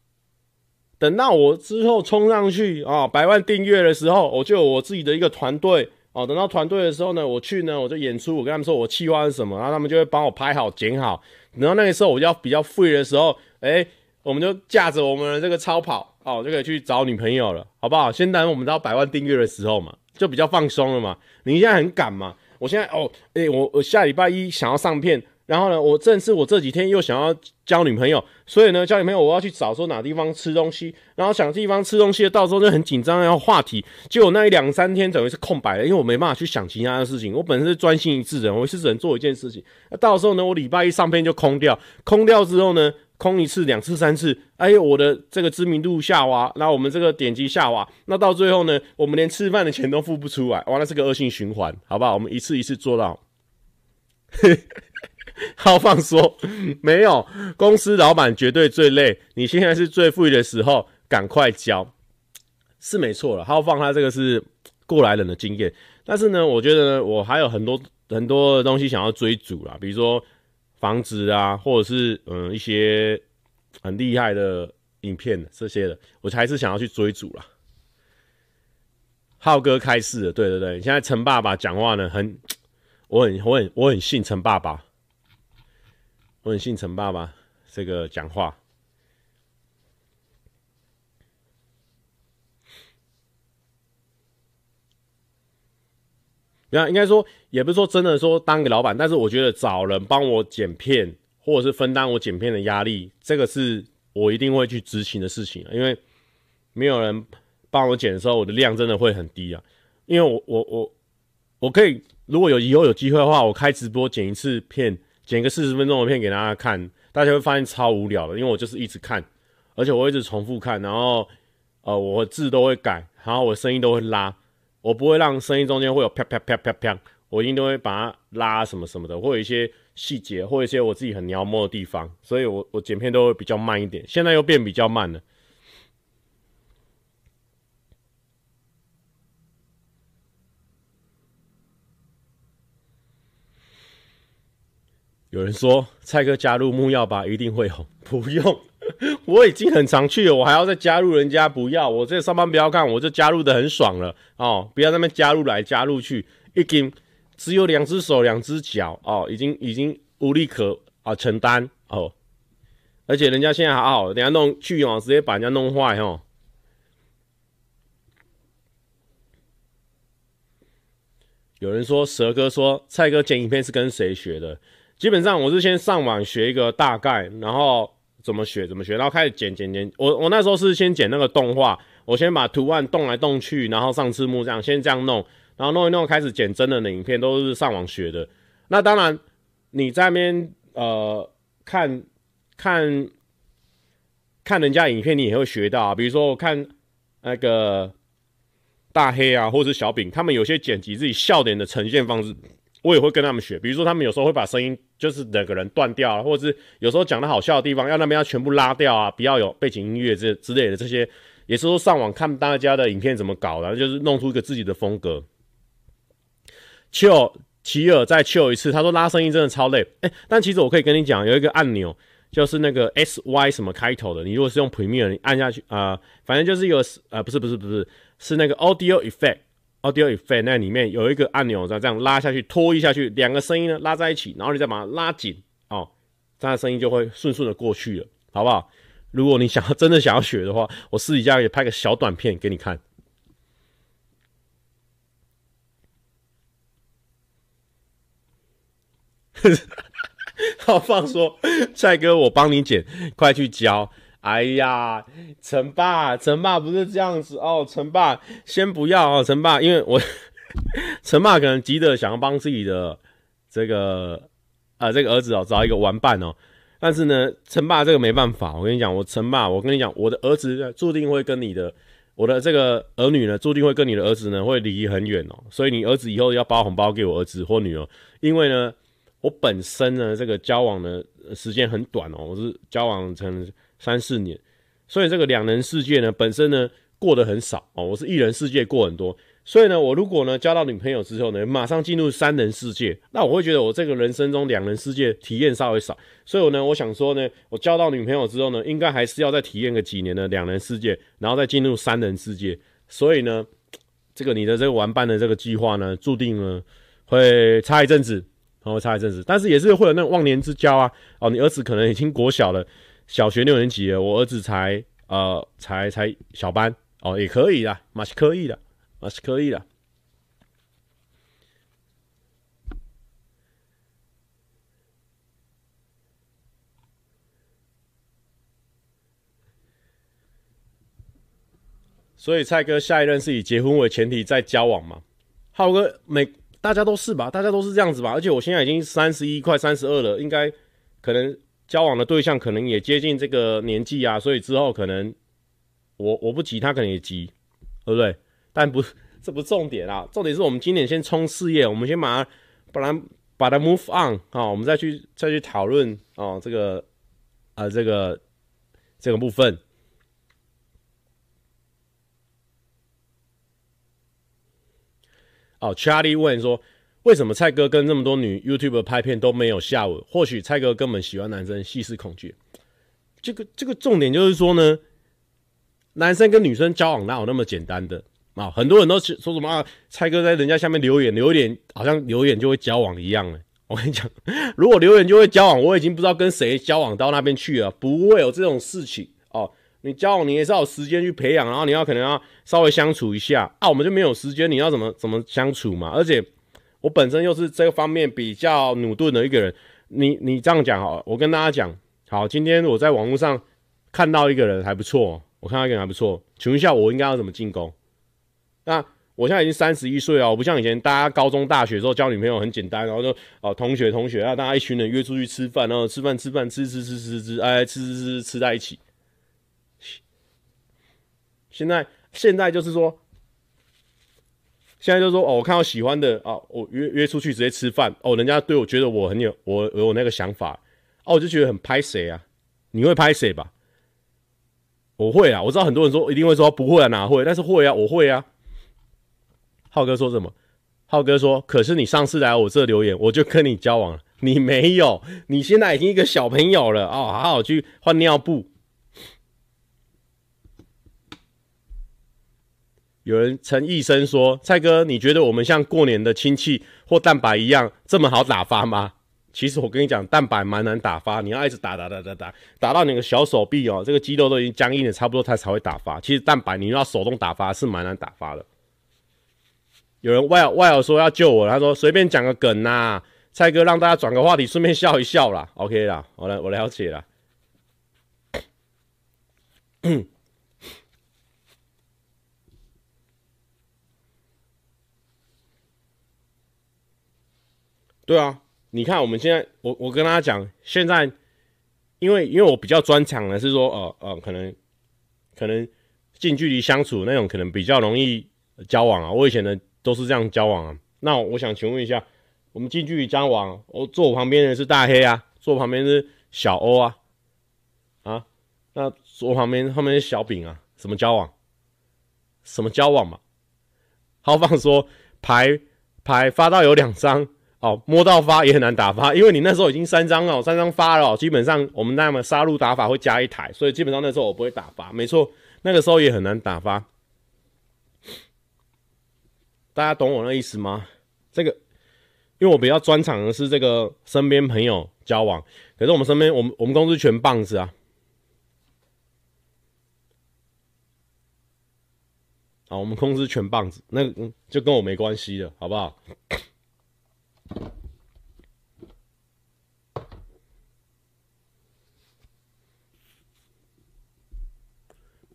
等到我之后冲上去啊，百万订阅的时候，我就有我自己的一个团队哦。等到团队的时候呢，我去呢，我就演出，我跟他们说我企划是什么，然后他们就会帮我拍好、剪好。然后那个时候我要比较 free 的时候，哎，我们就驾着我们的这个超跑哦，就可以去找女朋友了，好不好？先等我们到百万订阅的时候嘛，就比较放松了嘛。你现在很赶嘛？我现在哦，哎，我我下礼拜一想要上片。然后呢，我正是我这几天又想要交女朋友，所以呢，交女朋友我要去找说哪地方吃东西，然后想地方吃东西，到时候就很紧张，然后话题，结果那一两三天等于是空白了，因为我没办法去想其他的事情。我本身是专心一致的人，我是只能做一件事情。那到时候呢，我礼拜一上片就空掉，空掉之后呢，空一次、两次、三次，哎呦，我的这个知名度下滑，然后我们这个点击下滑，那到最后呢，我们连吃饭的钱都付不出来，完了是个恶性循环，好不好？我们一次一次做到。好放说，没有公司老板绝对最累。你现在是最富裕的时候，赶快交，是没错了。好放他这个是过来人的经验，但是呢，我觉得呢，我还有很多很多的东西想要追逐啦，比如说房子啊，或者是嗯一些很厉害的影片这些的，我还是想要去追逐啦。浩哥开示了，对对对，现在陈爸爸讲话呢，很，我很我很我很信陈爸爸。我很信陈爸爸这个讲话，那应该说也不是说真的说当个老板，但是我觉得找人帮我剪片，或者是分担我剪片的压力，这个是我一定会去执行的事情。因为没有人帮我剪的时候，我的量真的会很低啊。因为我我我我可以，如果有以后有机会的话，我开直播剪一次片。剪个四十分钟的片给大家看，大家会发现超无聊的，因为我就是一直看，而且我一直重复看，然后呃，我字都会改，然后我声音都会拉，我不会让声音中间会有啪啪啪啪啪，我一定都会把它拉什么什么的，或有一些细节，或一些我自己很描摹的地方，所以我我剪片都会比较慢一点，现在又变比较慢了。有人说蔡哥加入木曜吧一定会红，不用，我已经很常去了，我还要再加入人家？不要，我这上班不要看，我就加入的很爽了哦，不要那边加入来加入去，已经只有两只手两只脚哦，已经已经无力可啊承担哦，而且人家现在好好，等下弄去哦，直接把人家弄坏哦。有人说蛇哥说蔡哥剪影片是跟谁学的？基本上我是先上网学一个大概，然后怎么学怎么学，然后开始剪剪剪。我我那时候是先剪那个动画，我先把图案动来动去，然后上字幕这样，先这样弄，然后弄一弄，开始剪真人的影片，都是上网学的。那当然，你在那边呃看看看人家影片，你也会学到啊。比如说我看那个大黑啊，或者是小饼，他们有些剪辑自己笑点的呈现方式。我也会跟他们学，比如说他们有时候会把声音就是两个人断掉啊，或者是有时候讲的好笑的地方，要那边要全部拉掉啊，不要有背景音乐这之类的这些，也是说上网看大家的影片怎么搞的，就是弄出一个自己的风格。Chill 齐尔再丘一次，他说拉声音真的超累，哎、但其实我可以跟你讲，有一个按钮就是那个 S Y 什么开头的，你如果是用 Premiere，你按下去啊、反正就是一个呃，不是不是不是，是那个 Audio Effect。Audio Effect 那里面有一个按钮，这样拉下去，拖一下去，两个声音呢拉在一起，然后你再把它拉紧哦，这样声音就会顺顺的过去了，好不好？如果你想要真的想要学的话，我私底下也拍个小短片给你看。好放说，帅哥，我帮你剪，快去教。哎呀，陈爸，陈爸不是这样子哦，陈爸先不要哦，陈爸，因为我 陈爸可能急着想要帮自己的这个啊、呃、这个儿子哦找一个玩伴哦，但是呢，陈爸这个没办法，我跟你讲，我陈爸，我跟你讲，我的儿子注定会跟你的我的这个儿女呢，注定会跟你的儿子呢会离很远哦，所以你儿子以后要包红包给我儿子或女儿，因为呢，我本身呢这个交往的时间很短哦，我是交往成。三四年，所以这个两人世界呢，本身呢过得很少哦。我是一人世界过很多，所以呢，我如果呢交到女朋友之后呢，马上进入三人世界，那我会觉得我这个人生中两人世界体验稍微少。所以我呢，我想说呢，我交到女朋友之后呢，应该还是要再体验个几年的两人世界，然后再进入三人世界。所以呢，这个你的这个玩伴的这个计划呢，注定呢会差一阵子，然后差一阵子，但是也是会有那种忘年之交啊。哦，你儿子可能已经国小了。小学六年级，我儿子才呃才才小班哦，也可以的，嘛是可以的，嘛是可以的。所以蔡哥下一任是以结婚为前提再交往嘛？浩哥每大家都是吧？大家都是这样子吧？而且我现在已经三十一快三十二了，应该可能。交往的对象可能也接近这个年纪啊，所以之后可能我我不急，他可能也急，对不对？但不，这不重点啊，重点是我们今年先冲事业，我们先把它把它把它 move on 啊，我们再去再去讨论哦，这个啊、呃、这个这个部分。哦，Charlie 问说。为什么蔡哥跟这么多女 YouTuber 拍片都没有下文？或许蔡哥根本喜欢男生，细思恐惧。这个这个重点就是说呢，男生跟女生交往哪有那么简单的啊？很多人都说什么啊？蔡哥在人家下面留言，留言好像留言就会交往一样呢。我跟你讲，如果留言就会交往，我已经不知道跟谁交往到那边去了。不会有这种事情哦。你交往你也是要有时间去培养，然后你要可能要稍微相处一下啊。我们就没有时间，你要怎么怎么相处嘛？而且。我本身又是这个方面比较努钝的一个人，你你这样讲好，我跟大家讲好，今天我在网络上看到一个人还不错，我看到一个人还不错，请问一下我应该要怎么进攻？那我现在已经三十一岁了，我不像以前大家高中大学时候交女朋友很简单，然后就哦同学同学啊，大家一群人约出去吃饭，然后吃饭吃饭吃吃吃吃吃，哎吃吃吃吃在一起。现在现在就是说。现在就说哦，我看到喜欢的啊，我约约出去直接吃饭哦，人家对我觉得我很有我有那个想法哦，我就觉得很拍谁啊？你会拍谁吧？我会啊，我知道很多人说一定会说不会啊，哪会？但是会啊，我会啊。浩哥说什么？浩哥说，可是你上次来我这留言，我就跟你交往了，你没有，你现在已经一个小朋友了哦，好好去换尿布。有人陈医生说：“蔡哥，你觉得我们像过年的亲戚或蛋白一样这么好打发吗？”其实我跟你讲，蛋白蛮难打发，你要一直打打打打打，打到你的小手臂哦，这个肌肉都已经僵硬了差不多，它才会打发。其实蛋白你要手动打发是蛮难打发的。有人外外说要救我，他说随便讲个梗呐、蔡哥让大家转个话题，顺便笑一笑啦。OK 啦，我来我了解啦。对啊，你看我们现在，我我跟大家讲，现在因为因为我比较专长的是说，呃呃，可能可能近距离相处那种，可能比较容易交往啊。我以前呢都是这样交往啊。那我想请问一下，我们近距离交往，我坐我旁边的是大黑啊，坐我旁边是小欧啊，啊，那坐我旁边后面是小饼啊，什么交往？什么交往嘛？豪放说牌牌发到有两张。哦，摸到发也很难打发，因为你那时候已经三张了，三张发了，基本上我们那么杀戮打法会加一台，所以基本上那时候我不会打发，没错，那个时候也很难打发。大家懂我那意思吗？这个，因为我比较专长的是这个身边朋友交往，可是我们身边，我们我们公司全棒子啊，好，我们公司全棒子，那就跟我没关系了，好不好？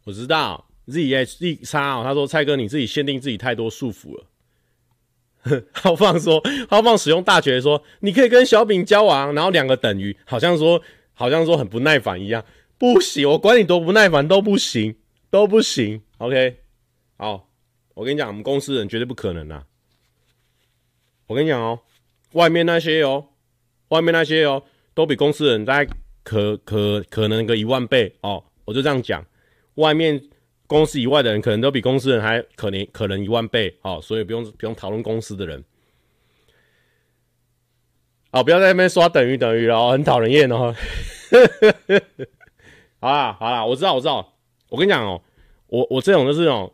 我知道 Z H Z 叉哦，他说蔡哥你自己限定自己太多束缚了。浩放说，浩放使用大绝说，你可以跟小饼交往，然后两个等于，好像说好像说很不耐烦一样，不行，我管你多不耐烦都不行，都不行。OK，好，我跟你讲，我们公司人绝对不可能啊。我跟你讲哦，外面那些哦，外面那些哦，都比公司人大概可可可能个一万倍哦，我就这样讲。外面公司以外的人，可能都比公司人还可能可能一万倍，哦，所以不用不用讨论公司的人，好，不要在那边刷等于等于了，很讨人厌哦。好啦好啦，我知道我知道，我跟你讲哦，我我这种就是那种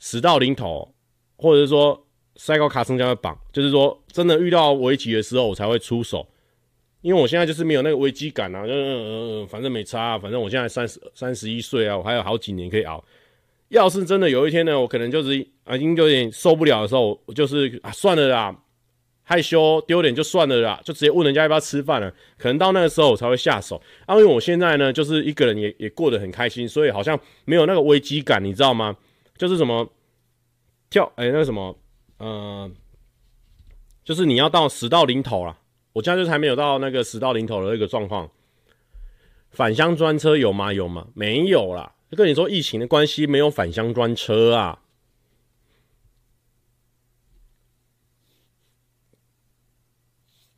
死到临头，或者是说塞高卡森将会绑，就是说真的遇到危机的时候，我才会出手。因为我现在就是没有那个危机感啊，就嗯嗯，反正没差啊，反正我现在三十三十一岁啊，我还有好几年可以熬。要是真的有一天呢，我可能就是啊，已经有点受不了的时候，我就是啊，算了啦，害羞丢脸就算了啦，就直接问人家要不要吃饭了。可能到那个时候我才会下手啊，因为我现在呢，就是一个人也也过得很开心，所以好像没有那个危机感，你知道吗？就是什么跳哎、那个什么呃，就是你要到死到临头了。我家就是还没有到那个死到临头的那个状况。返乡专车有吗？有吗？没有啦。就跟你说，疫情的关系，没有返乡专车啊。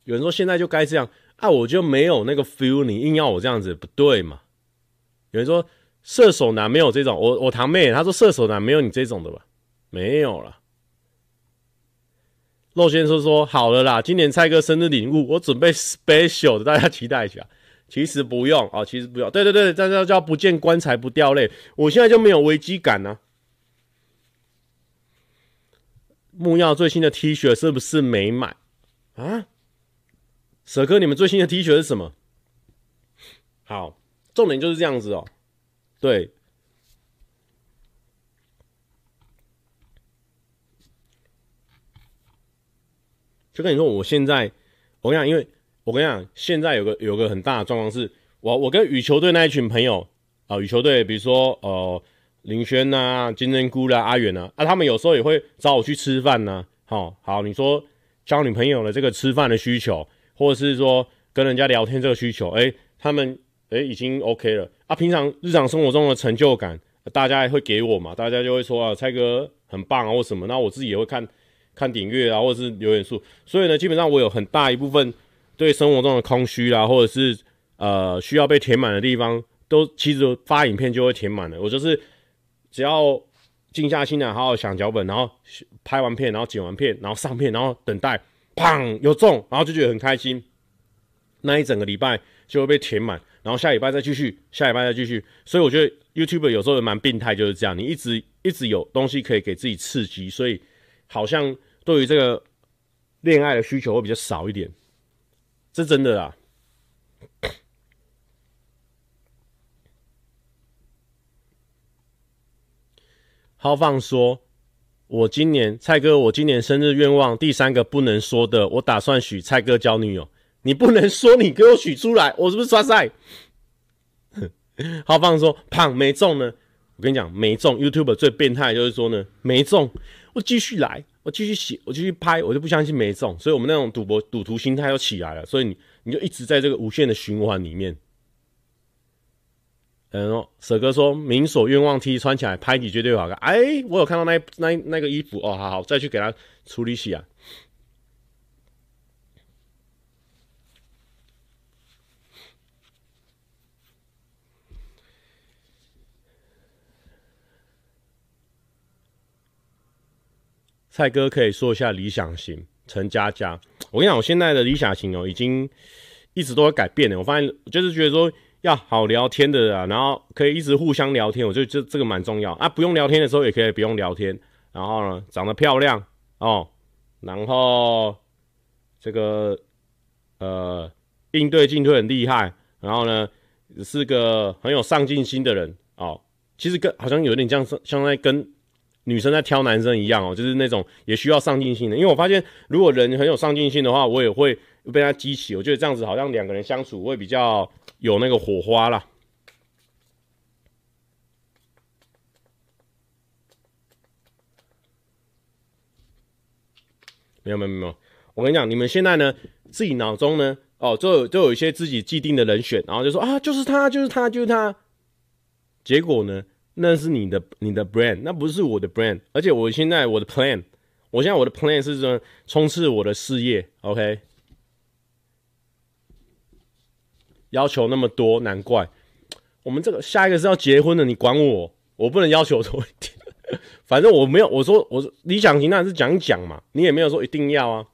有人说现在就该这样啊，我就没有那个 feel，你硬要我这样子，不对嘛？有人说射手男没有这种，我我堂妹她说射手男没有你这种的吧？没有了。肉先生说：“好了啦，今年蔡哥生日礼物，我准备 special 的，大家期待一下。其实不用啊，其实不用。对对对，这叫叫不见棺材不掉泪。我现在就没有危机感呢、木曜最新的 T 恤是不是没买啊？蛇哥，你们最新的 T 恤是什么？好，重点就是这样子哦。对。”就跟你说，我现在我跟你讲，因为我跟你讲，现在有个有个很大的状况是，我我跟羽球队那一群朋友啊，羽球队比如说呃林轩呐、金针菇啦、阿远呐，啊，他们有时候也会找我去吃饭呐。好，好，你说交女朋友的这个吃饭的需求，或者是说跟人家聊天这个需求，哎，他们哎已经 OK 了啊。平常日常生活中的成就感，大家也会给我嘛，大家就会说啊，蔡哥很棒啊，或什么，那我自己也会看。看点阅啊，或者是留言数，所以呢，基本上我有很大一部分对生活中的空虚啊，或者是呃需要被填满的地方，都其实发影片就会填满了。我就是只要静下心来，好好想脚本，然后拍完片，然后剪完片，然后上片，然后等待，砰有中，然后就觉得很开心。那一整个礼拜就会被填满，然后下礼拜再继续，下礼拜再继续。所以我觉得 YouTube 有时候也蛮病态，就是这样，你一直一直有东西可以给自己刺激，所以好像。对于这个恋爱的需求会比较少一点，这真的啊。豪放说：“我今年蔡哥，我今年生日愿望第三个不能说的，我打算许蔡哥交女友。你不能说，你给我许出来，我是不是刷赛？” 豪放说：“胖没中呢。我跟你讲，没中。YouTube 最变态就是说呢，没中，我继续来。”我继续写，我继续拍，我就不相信没中，所以我们那种赌博赌徒心态又起来了，所以你你就一直在这个无限的循环里面。嗯，舍哥说明所愿望 T 穿起来拍你绝对好看。哎，我有看到那那那个衣服哦，好好再去给他处理洗啊。蔡哥可以说一下理想型陈佳佳。我跟你讲，我现在的理想型哦，已经一直都在改变了。我发现就是觉得说。要好聊天的啊，然后可以一直互相聊天，我觉得这这个蛮重要啊。不用聊天的时候也可以不用聊天，然后呢，长得漂亮哦，然后这个呃应对进退很厉害，然后呢是个很有上进心的人哦。其实跟好像有点像像在跟女生在挑男生一样哦，就是那种也需要上进心的。因为我发现如果人很有上进心的话，我也会被他激起。我觉得这样子好像两个人相处会比较。有那个火花啦，没有没有没有，我跟你讲，你们现在呢，自己脑中呢，哦，就有就有一些自己既定的人选，然后就说啊，就是他，就是他，就是他。结果呢，那是你的你的 brand，那不是我的 brand。而且我现在我的 plan，我现在我的 plan 是说冲刺我的事业，OK。要求那么多，难怪我们这个下一个是要结婚的，你管我？我不能要求多一点。反正我没有，我说我理想型那是讲讲嘛，你也没有说一定要啊。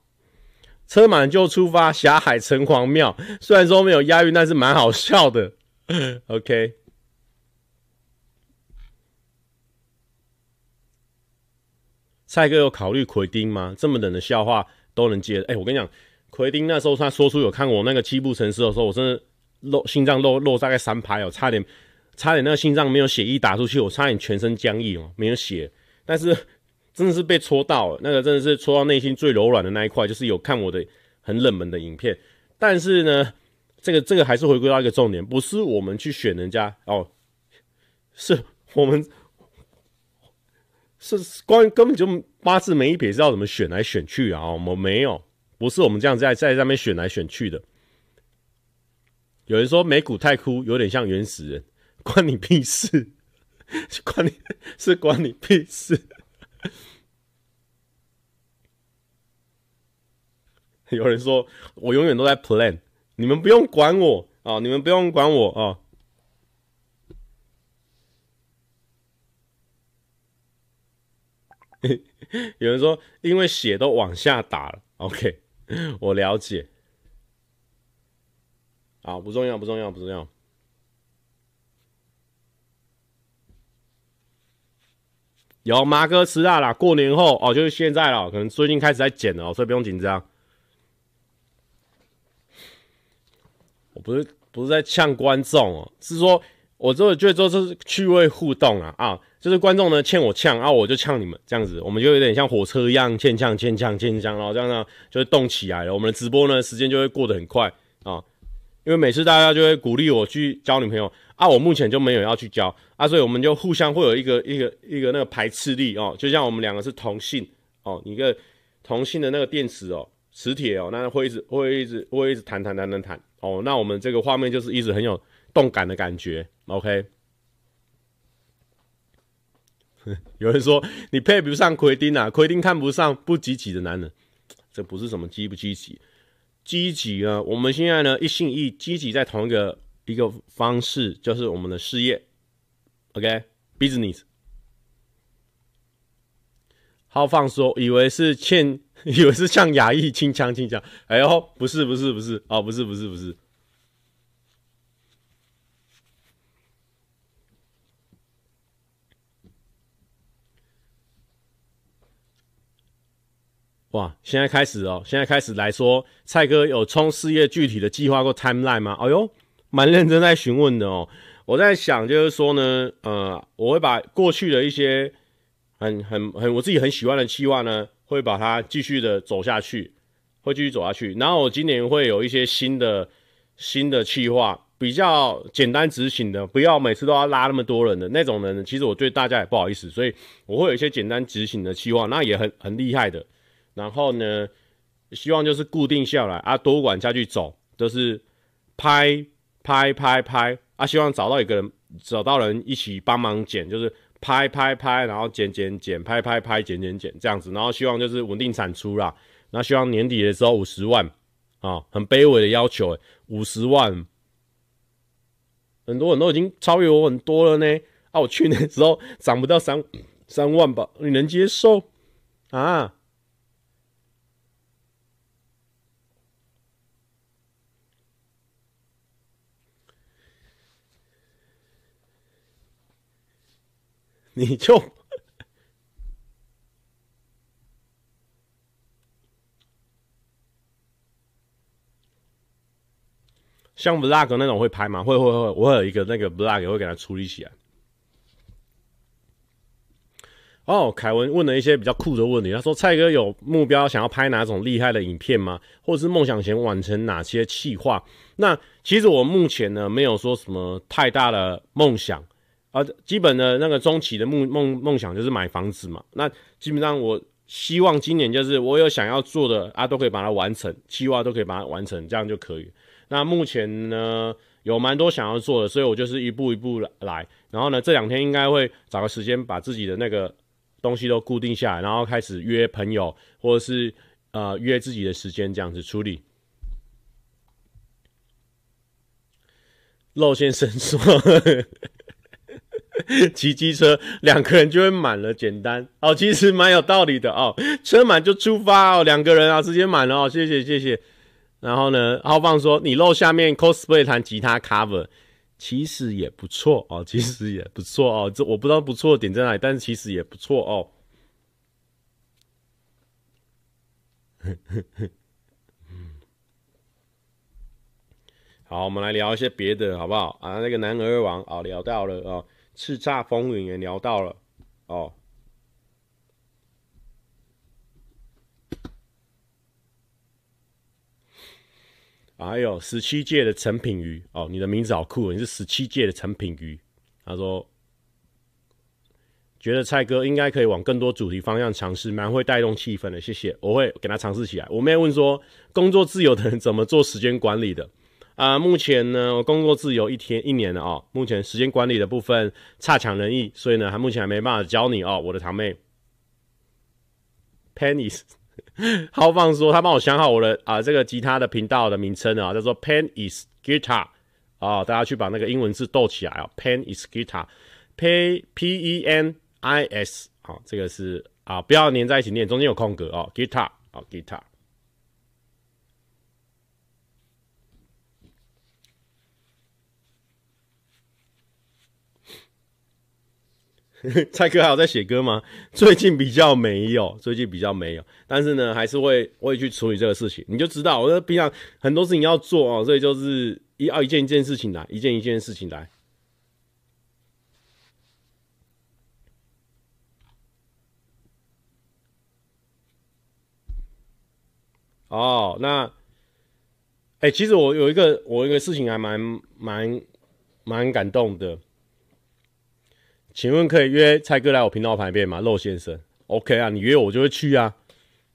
车满就出发，霞海城隍庙，虽然说没有押韵，但是蛮好笑的。OK，蔡哥有考虑奎丁吗？这么冷的笑话都能接？哎、我跟你讲，奎丁那时候他说出有看我那个七步成诗的时候，我真的。漏心脏漏漏大概三拍哦，差点差点那个心脏没有血一打出去，我差点全身僵硬哦，没有血。但是真的是被戳到了，那个真的是戳到内心最柔软的那一块，就是有看我的很冷门的影片。但是呢，这个这个还是回归到一个重点，不是我们去选人家哦，是我们是关于根本就八字没一撇知道怎么选来选去啊？我们没有，不是我们这样在在上面选来选去的。有人说美股太枯，有点像原始人，关你屁事？关你是关你屁事？有人说我永远都在 plan，你们不用管我啊、你们不用管我啊、有人说因为血都往下打了，OK，我了解。好，不重要，不重要，不重要。有麻哥吃辣啦，过年后哦，就是现在了，可能最近开始在减了，所以不用紧张。我不是不是在呛观众哦，是说我这觉得这是趣味互动啊啊，就是观众呢欠我呛啊，我就呛你们这样子，我们就有点像火车一样欠呛欠呛欠呛，然后这样呢就会动起来了。我们的直播呢时间就会过得很快啊。因为每次大家就会鼓励我去交女朋友啊，我目前就没有要去交啊，所以我们就互相会有一个一个一个那个排斥力哦，就像我们两个是同性哦，一个同性的那个电池哦，磁铁哦，那会一直会一直会一直弹弹弹弹弹哦，那我们这个画面就是一直很有动感的感觉，OK。有人说你配不上奎丁啊，奎丁看不上不积极的男人，这不是什么积不积极。积极啊？我们现在呢一心一意积极在同一个一个方式，就是我们的事业，OK，business。豪放说，以为是欠，以为是像亚裔清腔清腔，哎呦，不是不是不是，哦，不是不是不是。哇，现在开始哦，现在开始来说，蔡哥有冲事业具体的计划过 timeline 吗？哎呦，蛮认真在询问的哦。我在想，就是说呢，呃，我会把过去的一些很很很我自己很喜欢的计划呢，会把它继续的走下去，会继续走下去。然后我今年会有一些新的新的计划，比较简单执行的，不要每次都要拉那么多人的那种人，其实我对大家也不好意思，所以我会有一些简单执行的计划，那也很很厉害的。然后呢，希望就是固定下来啊，多管下去走，就是拍拍拍拍啊，希望找到一个人，找到人一起帮忙剪，就是拍拍拍，然后剪剪剪，拍拍拍，剪剪剪这样子，然后希望就是稳定产出啦。那希望年底的时候五十万啊，很卑微的要求，五十万。很多人都已经超越我很多了呢，啊，我去年的时候涨不到三三万吧，你能接受啊？你就。像 vlog 那种会拍吗？会会会，我有一个那个 vlog 会给它处理起来。哦，凯文问了一些比较酷的问题，他说：“蔡哥有目标想要拍哪种厉害的影片吗？或者是梦想前完成哪些企划？”那其实我目前呢，没有说什么太大的梦想啊，基本的那个中期的梦梦梦想就是买房子嘛。那基本上我希望今年就是我有想要做的啊，都可以把它完成，企划都可以把它完成，这样就可以。那目前呢，有蛮多想要做的，所以我就是一步一步来。然后呢，这两天应该会找个时间把自己的那个东西都固定下来，然后开始约朋友，或者是呃约自己的时间这样子处理。肉先生说，骑机车两个人就会满了，简单哦，其实蛮有道理的哦，车满就出发哦，两个人啊直接满了哦，谢谢谢谢。然后呢，浩放说你露下面 cosplay 弹吉他 cover，其实也不错哦，其实也不错哦。这我不知道不错的点在哪里，但是其实也不错哦。好，我们来聊一些别的，好不好啊？那个男儿王啊，聊到了哦，叱咤风云也聊到了哦。还有十七届的陈品瑜哦，你的名字好酷，你是十七届的陈品瑜。他说，觉得蔡哥应该可以往更多主题方向尝试，蛮会带动气氛的。谢谢，我会给他尝试起来。我没有问说工作自由的人怎么做时间管理的啊、目前呢，我工作自由一天一年了哦，目前时间管理的部分差强人意，所以呢，还目前还没办法教你哦，我的堂妹。Pennies。浩放说他帮我想好我的啊这个吉他的频道的名称啊，叫做 Pen is Guitar 啊，大家去把那个英文字逗起来啊，Pen is Guitar，P P E N I S 啊，这个是啊不要粘在一起念，中间有空格哦，Guitar 啊 Guitar。蔡哥还有在写歌吗？最近比较没有，最近比较没有，但是呢，还是会会去处理这个事情。你就知道，我说平常很多事情要做哦，所以就是一要一件一件事情来，一件一件事情来。哦，那，哎、其实我有一个，我有一个事情还蛮蛮蛮感动的。请问可以约蔡哥来我频道旁边吗？肉先生，OK 啊，你约我就会去啊。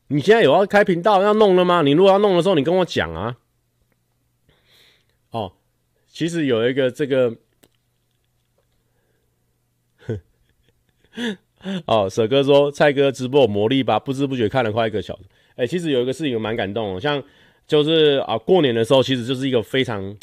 你现在有要开频道要弄了吗？你如果要弄的时候，你跟我讲啊。哦，其实有一个这个，哦，舍哥说蔡哥直播有魔力吧？不知不觉看了快一个小时。哎、其实有一个事情蛮感动的，像就是啊，过年的时候其实就是一个非常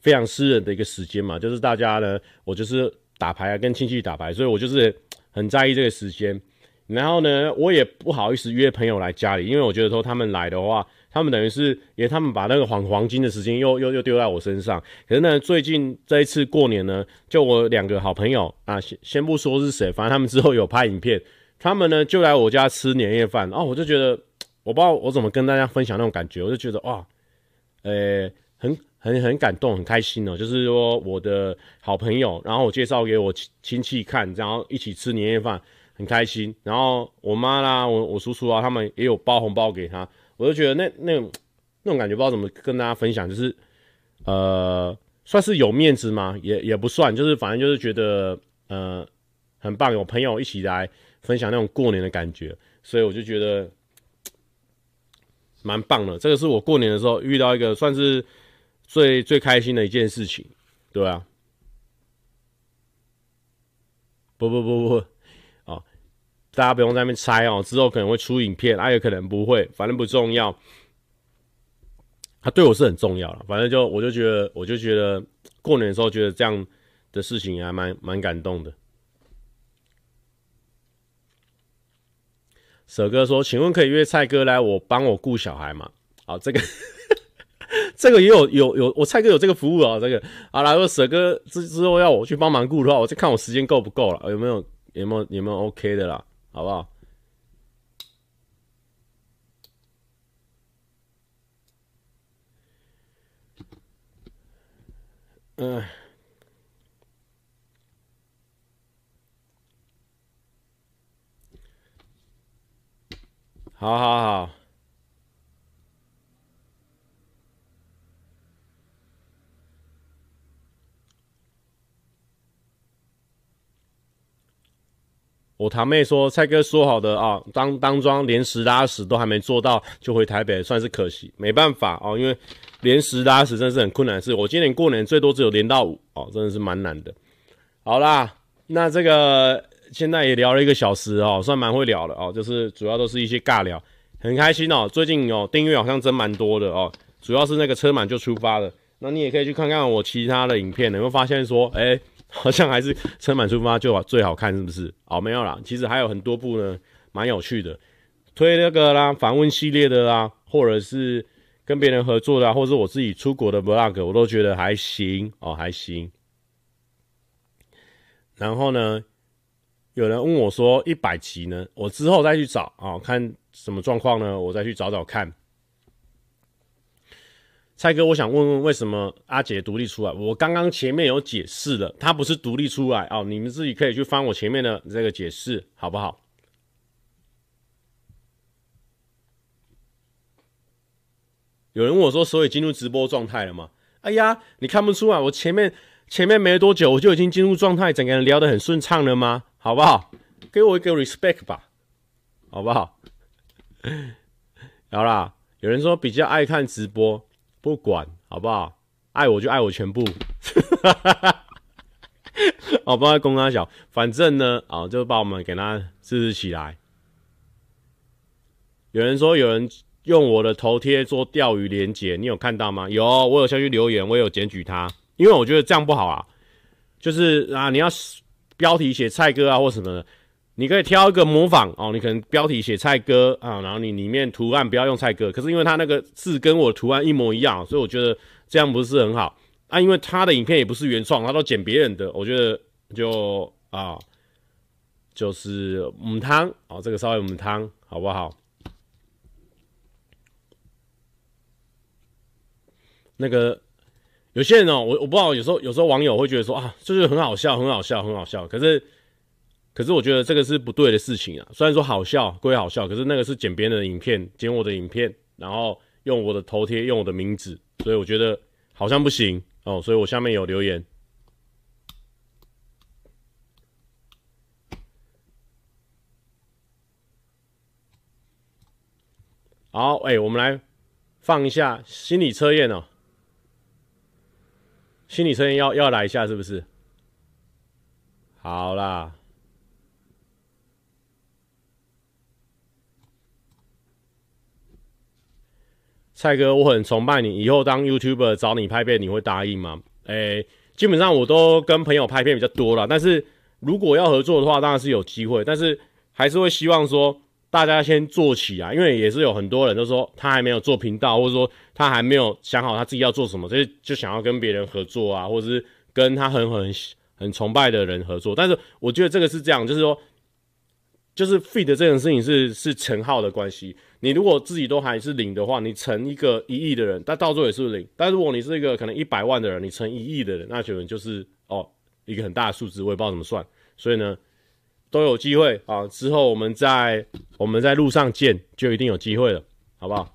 非常私人的一个时间嘛，就是大家呢，我就是。打牌啊，跟亲戚打牌，所以我就是 很在意这个时间。然后呢，我也不好意思约朋友来家里，因为我觉得说他们来的话，他们等于是也他们把那个黄黄金的时间又又又丢在我身上。可是呢，最近这一次过年呢，就我两个好朋友啊，先先不说是谁，反正他们之后有拍影片，他们呢就来我家吃年夜饭。哦，我就觉得 我不知道我怎么跟大家分享那种感觉，我就觉得哇，呃、很。很很感动，很开心哦。就是说，我的好朋友，然后我介绍给我亲亲戚看，然后一起吃年夜饭，很开心。然后我妈啦，我我叔叔啊，他们也有包红包给他。我就觉得那那种那种感觉，不知道怎么跟大家分享。就是呃，算是有面子吗？也也不算，就是反正就是觉得呃很棒，有朋友一起来分享那种过年的感觉，所以我就觉得 蛮棒的。这个是我过年的时候遇到一个算是最最开心的一件事情，对啊。不不不不，哦，大家不用在那边猜哦，之后可能会出影片，啊，也可能不会，反正不重要。他对我是很重要了，反正就我就觉得，我就觉得过年的时候觉得这样的事情还蛮蛮感动的。舍哥说：“请问可以约蔡哥来我帮我顾小孩吗？”好，这个 这个也有有有，我蔡哥有这个服务啊，这个好了，如果舍哥之之后要我去帮忙顾的话，我就看我时间够不够了，有没有有没有有没有 OK 的啦，好不好？嗯，好好好。我堂妹说：“蔡哥说好的啊，当当庄连十拉十都还没做到，就回台北，算是可惜。没办法哦，因为连十拉十真的是很困难的事。我今年过年最多只有连到五哦，真的是蛮难的。好啦，那这个现在也聊了一个小时哦，算蛮会聊的哦，就是主要都是一些尬聊，很开心哦。最近哦，订阅好像真蛮多的哦，主要是那个车满就出发了。那你也可以去看看我其他的影片，你会发现说，哎、” 好像还是车满出发就最好看，是不是？哦，没有啦，其实还有很多部呢，蛮有趣的，推那个啦，访问系列的啦，或者是跟别人合作的啦，或者是我自己出国的 vlog，我都觉得还行哦，还行。然后呢，有人问我说一百集呢，我之后再去找啊、哦，看什么状况呢，我再去找找看。蔡哥，我想问问，为什么阿捷独立出来？我刚刚前面有解释了，他不是独立出来哦，你们自己可以去翻我前面的这个解释，好不好？有人问我说，所以进入直播状态了吗？哎呀，你看不出来，我前面前面没多久，我就已经进入状态，整个人聊得很顺畅了吗？好不好？给我一个 respect 吧，好不好？好啦，有人说比较爱看直播。不管好不好，爱我就爱我全部，好，不要公他小，反正呢，啊，就把我们给他支持起来。有人说有人用我的头贴做钓鱼连结，你有看到吗？有，我有下去留言，我有检举他，因为我觉得这样不好啊，就是啊，你要标题写蔡哥啊或什么的。你可以挑一个模仿哦，你可能标题写蔡哥啊，然后你里面图案不要用蔡哥，可是因为他那个字跟我图案一模一样，所以我觉得这样不是很好啊。因为他的影片也不是原创，他都剪别人的，我觉得就啊，就是母汤哦，这个稍微母汤好不好？那个有些人哦，我我不知道，有时候有时候网友会觉得说啊，就是很好笑，很好笑，很好笑，可是。可是我觉得这个是不对的事情啊！虽然说好笑归好笑，可是那个是剪别人的影片，剪我的影片，然后用我的头贴，用我的名字，所以我觉得好像不行哦。所以我下面有留言。好，哎、我们来放一下心理测验哦。心理测验要要来一下，是不是？好啦。蔡哥，我很崇拜你，以后当 YouTuber 找你拍片，你会答应吗？诶、基本上我都跟朋友拍片比较多了，但是如果要合作的话，当然是有机会，但是还是会希望说大家先做起啊，因为也是有很多人都说他还没有做频道，或者说他还没有想好他自己要做什么，所以就想要跟别人合作啊，或者是跟他很很很崇拜的人合作。但是我觉得这个是这样，就是说，就是 feed 这件事情是是乘号的关系。你如果自己都还是零的话，你乘一个一亿的人，但到最后也是零。但如果你是一个可能一百万的人，你乘一亿的人，那可能就是哦一个很大的数字，我也不知道怎么算。所以呢，都有机会啊。之后我们在我们在路上见，就一定有机会了，好不好？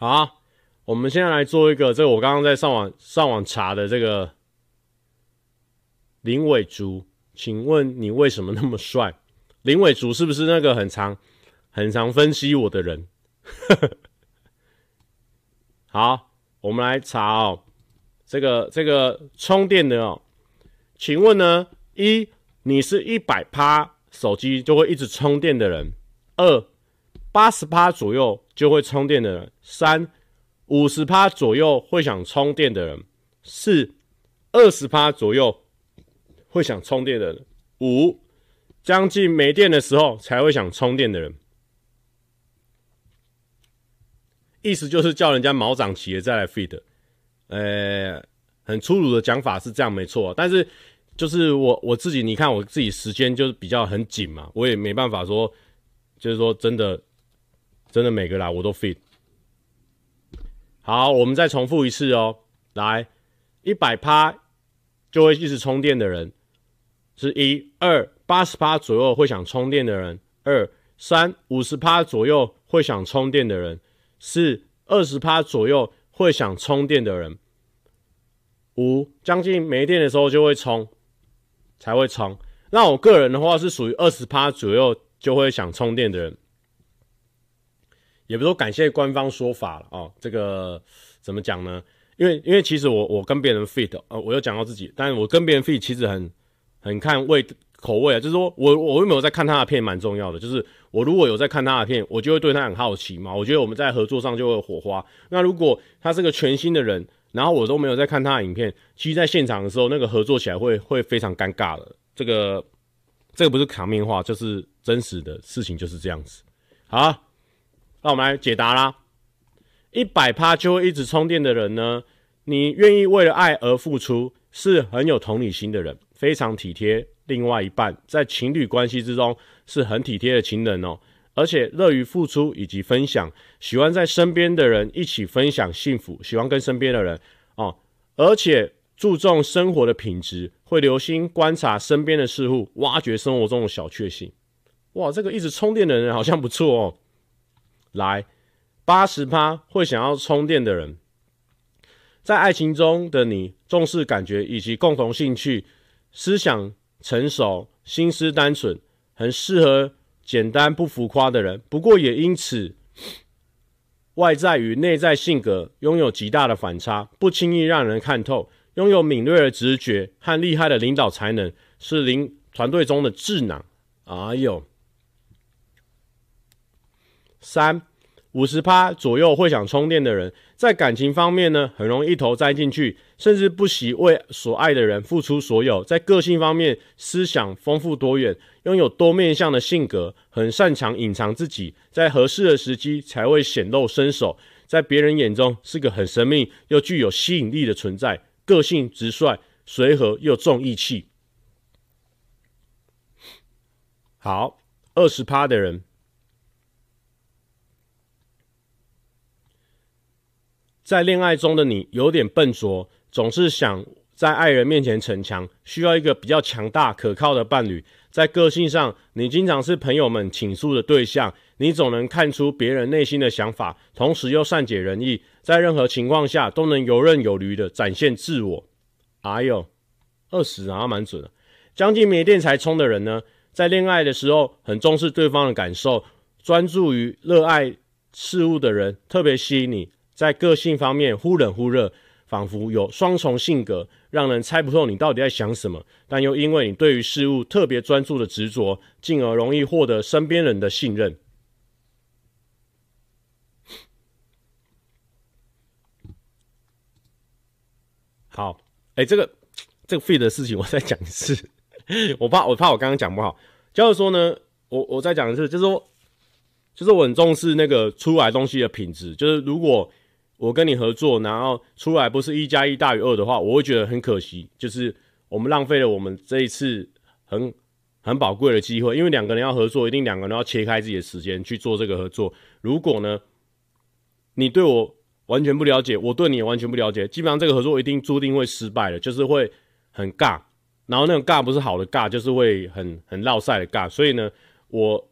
好，我们现在来做一个这个我刚刚在上网上网查的这个林伟竹，请问你为什么那么帅？林伟竹是不是那个很常很常分析我的人？好，我们来查哦，这个这个充电的哦，请问呢？一，你是一百趴手机就会一直充电的人；二，八十趴左右就会充电的人；三，五十趴左右会想充电的人；四，二十趴左右会想充电的人；五，将近没电的时候才会想充电的人。意思就是叫人家毛长齐了再来 feed，呃，很粗鲁的讲法是这样没错，但是。就是我我自己，你看我自己时间就是比较很紧嘛，我也没办法说，就是说真的，真的每个来我都 fit。好，我们再重复一次哦，来，一百趴就会一直充电的人是一，二八十趴左右会想充电的人，二三五十趴左右会想充电的人，四二十趴左右会想充电的人，五将近没电的时候就会充。才会充。那我个人的话是属于二十趴左右就会想充电的人，也不说感谢官方说法了哦。这个怎么讲呢？因为因为其实我我跟别人 fit 呃，我又讲到自己，但是我跟别人 fit 其实很很看味口味啊。就是说我我有没有在看他的片蛮重要的。就是我如果有在看他的片，我就会对他很好奇嘛。我觉得我们在合作上就会火花。那如果他是个全新的人，然后我都没有在看他的影片，其实在现场的时候，那个合作起来会会非常尴尬的。这个这个不是场面话，就是真实的事情就是这样子。好，那我们来解答啦。一百趴就会一直充电的人呢，你愿意为了爱而付出，是很有同理心的人，非常体贴另外一半，在情侣关系之中是很体贴的情人哦。而且乐于付出以及分享，喜欢在身边的人一起分享幸福，喜欢跟身边的人哦，而且注重生活的品质，会留心观察身边的事物，挖掘生活中的小确幸。哇，这个一直充电的人好像不错哦。来，八十趴会想要充电的人，在爱情中的你重视感觉以及共同兴趣，思想成熟，心思单纯，很适合。简单不浮夸的人，不过也因此外在与内在性格拥有极大的反差，不轻易让人看透，拥有敏锐的直觉和厉害的领导才能，是领团队中的智囊。哎呦，三。五十趴左右会想充电的人，在感情方面呢，很容易一头栽进去，甚至不惜为所爱的人付出所有。在个性方面，思想丰富多元，拥有多面向的性格，很擅长隐藏自己，在合适的时机才会显露身手。在别人眼中是个很神秘又具有吸引力的存在，个性直率、随和又重义气。好，二十趴的人。在恋爱中的你有点笨拙，总是想在爱人面前逞强，需要一个比较强大、可靠的伴侣。在个性上，你经常是朋友们倾诉的对象，你总能看出别人内心的想法，同时又善解人意，在任何情况下都能游刃有余的展现自我。哎呦，二十啊蛮准的。将近没电才充的人呢，在恋爱的时候很重视对方的感受，专注于热爱事物的人特别吸引你。在个性方面忽冷忽热，仿佛有双重性格，让人猜不透你到底在想什么。但又因为你对于事物特别专注的执着，进而容易获得身边人的信任。好，哎、欸，这个这个 feed 的事情我再讲一次，我怕我怕我刚刚讲不好。就是说呢，我我再讲一次，就是说，就是我很重视那个出来东西的品质，就是如果。我跟你合作，然后出来不是一加一大于二的话，我会觉得很可惜，就是我们浪费了我们这一次很很宝贵的机会。因为两个人要合作，一定两个人要切开自己的时间去做这个合作。如果呢，你对我完全不了解，我对你也完全不了解，基本上这个合作一定注定会失败的，就是会很尬。然后那种尬不是好的尬，就是会很很落赛的尬。所以呢，我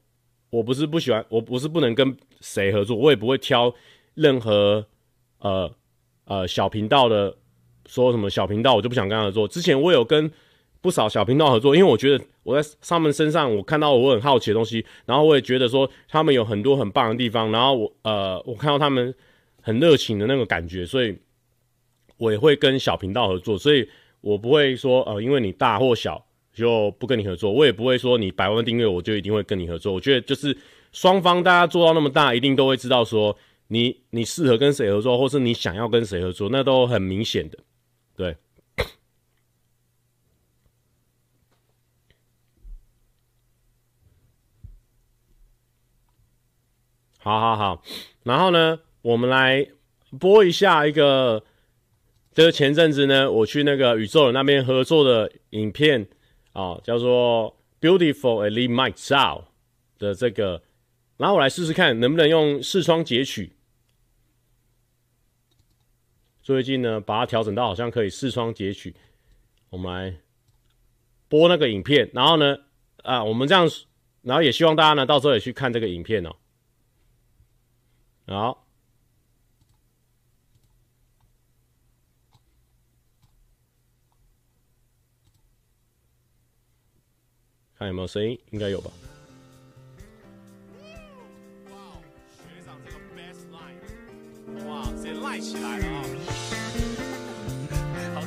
我不是不喜欢，我不是不能跟谁合作，我也不会挑。任何呃呃小频道的说什么小频道，我就不想跟他合作。之前我有跟不少小频道合作，因为我觉得我在他们身上我看到我很好奇的东西，然后我也觉得说他们有很多很棒的地方，然后我呃我看到他们很热情的那个感觉，所以我也会跟小频道合作，所以我不会说呃因为你大或小就不跟你合作，我也不会说你百万订阅我就一定会跟你合作。我觉得就是双方大家做到那么大，一定都会知道说。你你适合跟谁合作，或是你想要跟谁合作，那都很明显的，对。好好好，然后呢，我们来播一下一个，就是前阵子呢，我去那个宇宙人那边合作的影片啊、叫做《Beautiful Elite Mic Sound》的这个，然后我来试试看能不能用视窗截取。最近呢，把它调整到好像可以视窗截取。我们来播那个影片，然后呢，啊，我们这样，然后也希望大家呢，到时候也去看这个影片哦。好，看有没有声音，应该有吧。哇，学长这个 bass line，哇，直接赖起来了啊！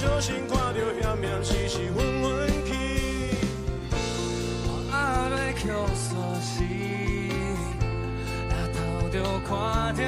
小心看着险险死死昏昏去。我阿妹哭诉时，也偷着看着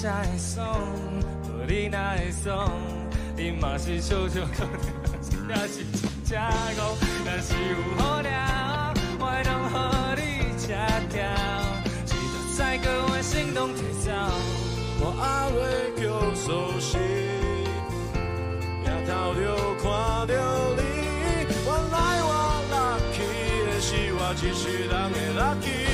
才会爽？无你哪会爽？你嘛是笑笑可怜，也是真正戆。若是有好料，我会拢予你吃掉。记得再跟我心动提早。我阿妹叫苏西，也偷着看着你。原来我拉起的是我一世人的 lucky。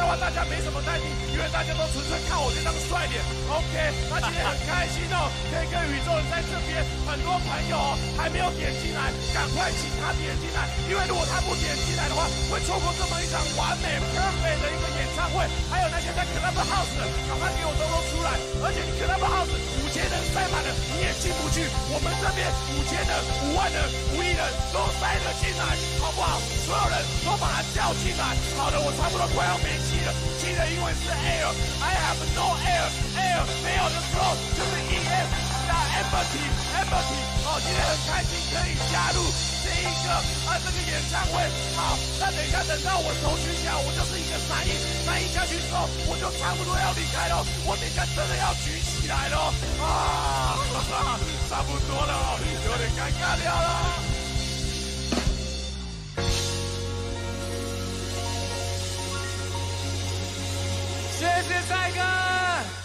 笑话大家没什么待见，因为大家都纯粹看我这张帅脸。OK，那今天很开心哦，可以跟宇宙人在这边，很多朋友还没有点进来，赶快请他点进来，因为如果他不点进来的话，会错过这么一场完美 perfect 的一个演唱会。还有那些在 Clubhouse 的，赶快给我都都出来，而且你 Clubhouse 五千人塞满了，你也进不去。我们这边五千人、五万人、五亿人都塞了进来，好不好？所有人都把他叫进来。好的，我差不多快要。没气了，气的因为是 air，I have no air，air 没有的时候就是 em 加 empty，empty。哦，今天很开心可以加入这一个啊这个演唱会。好，那等一下等到我头举起来，我就是一个三音，三音下去之后我就差不多要离开了，我等一下真的要举起来了啊，差不多了，有点尴尬掉了。谢谢蔡哥。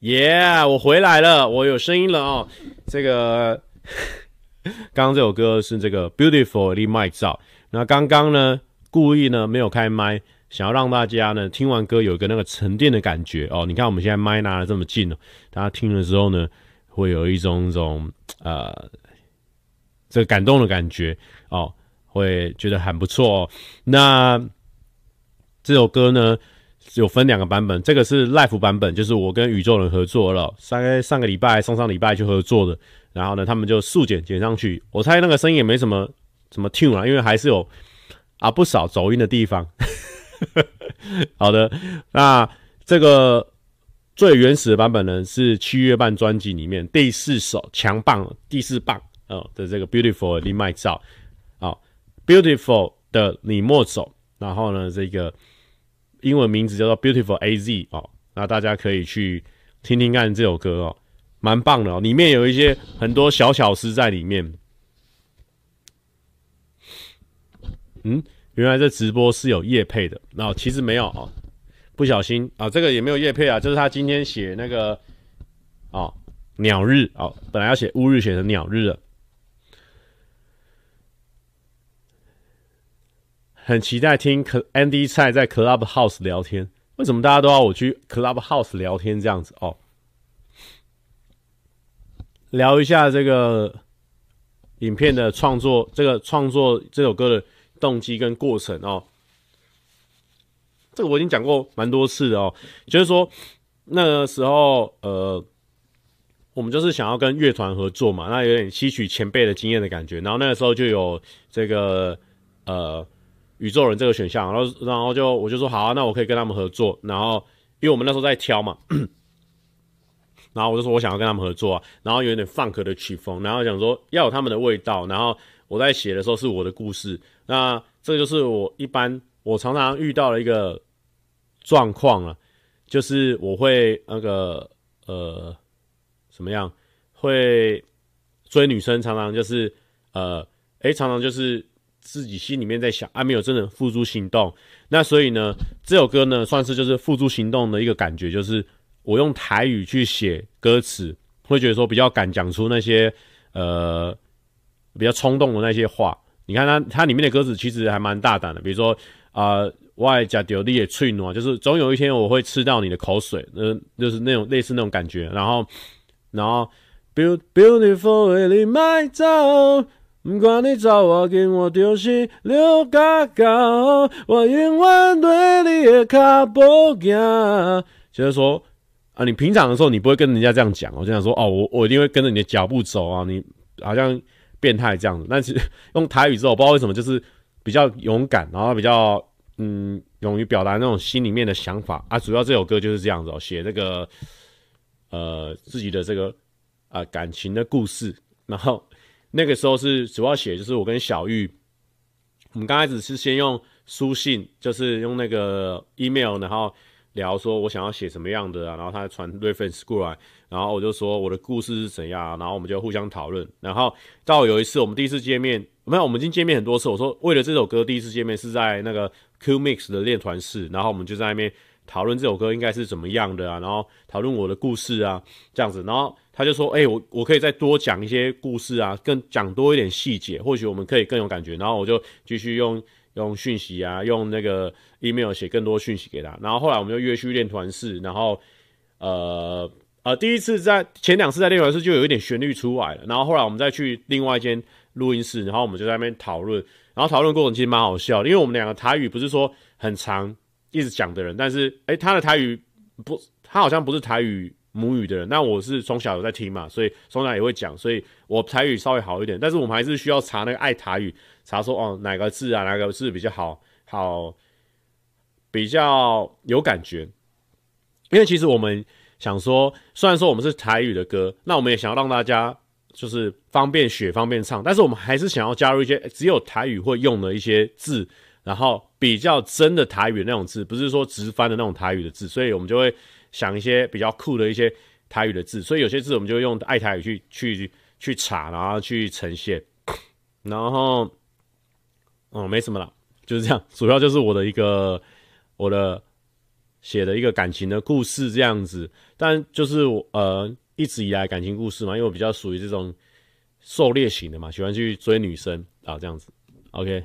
耶我回来了，我有声音了哦。这个 刚刚这首歌是这个 Beautiful 的麦照。那刚刚呢，故意呢没有开麦，想要让大家呢听完歌有一个那个沉淀的感觉哦。你看我们现在麦拿的这么近哦，大家听了之后呢，会有一种种呃这个感动的感觉哦，会觉得很不错哦。那这首歌呢，有分两个版本，这个是 live 版本，就是我跟宇宙人合作了，大概上个礼拜、上上礼拜就合作的。然后呢，他们就速剪剪上去，我猜那个声音也没什么什么 tune 啊，因为还是有啊不少走音的地方。好的，那这个最原始的版本呢，是七月半专辑里面第四首强棒第四棒哦的这个 Beautiful 的你莫走啊，Beautiful 的你莫走，然后呢这个。英文名字叫做 Beautiful AZ 哦，那大家可以去听听看这首歌哦，蛮棒的哦，里面有一些很多小巧思在里面。嗯，原来这直播是有业配的，那、其实没有哦，不小心啊、这个也没有业配啊，就是他今天写那个哦，鸟日哦，本来要写乌日，写成鸟日了。很期待听 Andy 蔡在 Clubhouse 聊天，为什么大家都要我去 Clubhouse 聊天这样子哦？聊一下这个影片的创作，这个创作这首歌的动机跟过程哦。这个我已经讲过蛮多次的哦，就是说那个时候呃，我们就是想要跟乐团合作嘛，那有点吸取前辈的经验的感觉，然后那个时候就有这个呃。宇宙人这个选项，然后然后就我就说好啊，那我可以跟他们合作。然后因为我们那时候在挑嘛，然后我就说我想要跟他们合作啊。然后有点 funk 的曲风，然后想说要有他们的味道。然后我在写的时候是我的故事，那这就是我一般我常常遇到的一个状况啊，就是我会那个呃怎么样会追女生，常常就是呃诶，常常就是。自己心里面在想，啊，没有真的付诸行动。那所以呢，这首歌呢，算是就是付诸行动的一个感觉，就是我用台语去写歌词，会觉得说比较敢讲出那些呃比较冲动的那些话。你看它它里面的歌词其实还蛮大胆的，比如说啊，我爱吃到你的嘴软，就是总有一天我会吃到你的口水，呃，就是那种类似那种感觉。然后然后 beautiful 的你莫走。不管你走我近，我就是刘家高，我永远对你的脚步行。就是说啊，你平常的时候你不会跟人家这样讲，我就想说哦，我我一定会跟着你的脚步走啊，你好像变态这样子。但是用台语之后，我不知道为什么就是比较勇敢，然后比较嗯，勇于表达那种心里面的想法啊。主要这首歌就是这样子哦，写这个呃自己的这个啊、感情的故事。然后那个时候是主要写就是我跟小玉，我们刚开始是先用书信，就是用那个 email，然后。聊说，我想要写什么样的啊，然后他传 reference 过来，然后我就说我的故事是怎样啊，然后我们就互相讨论。然后到有一次我们第一次见面，没有，我们已经见面很多次。我说为了这首歌第一次见面是在那个 Q Mix 的练团室，然后我们就在那边讨论这首歌应该是怎么样的啊，然后讨论我的故事啊，这样子。然后他就说，哎、我我可以再多讲一些故事啊，更讲多一点细节，或许我们可以更有感觉。然后我就继续用。用讯息啊，用那个 email 写更多讯息给他，然后后来我们就约去练团室，然后呃呃，第一次在前两次在练团室就有一点旋律出来了，然后后来我们再去另外一间录音室，然后我们就在那边讨论，然后讨论过程其实蛮好笑的，因为我们两个台语不是说很长一直讲的人，但是诶、他的台语不，他好像不是台语母语的人，那我是从小有在听嘛，所以从小也会讲，所以我台语稍微好一点，但是我们还是需要查那个爱台语。查说哦，哪个字啊，哪个字比较好，好，比较有感觉。因为其实我们想说，虽然说我们是台语的歌，那我们也想要让大家就是方便学、方便唱，但是我们还是想要加入一些只有台语会用的一些字，然后比较真的台语的那种字，不是说直翻的那种台语的字，所以我们就会想一些比较酷的一些台语的字，所以有些字我们就用爱台语去去去查，然后去呈现，然后。哦，没什么啦，就是这样。主要就是我的一个我的写的一个感情的故事这样子。但就是我呃一直以来感情故事嘛，因为我比较属于这种狩猎型的嘛，喜欢去追女生啊这样子。OK，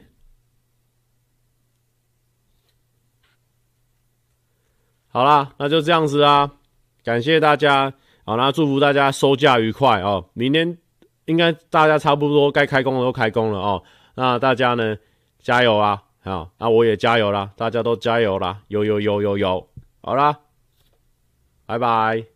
好啦，那就这样子啊，感谢大家。好，那祝福大家收假愉快哦。明天应该大家差不多该开工的都开工了哦。那大家呢？加油啊！好，那我也加油啦，大家都加油啦！有有有有有，好啦，拜拜。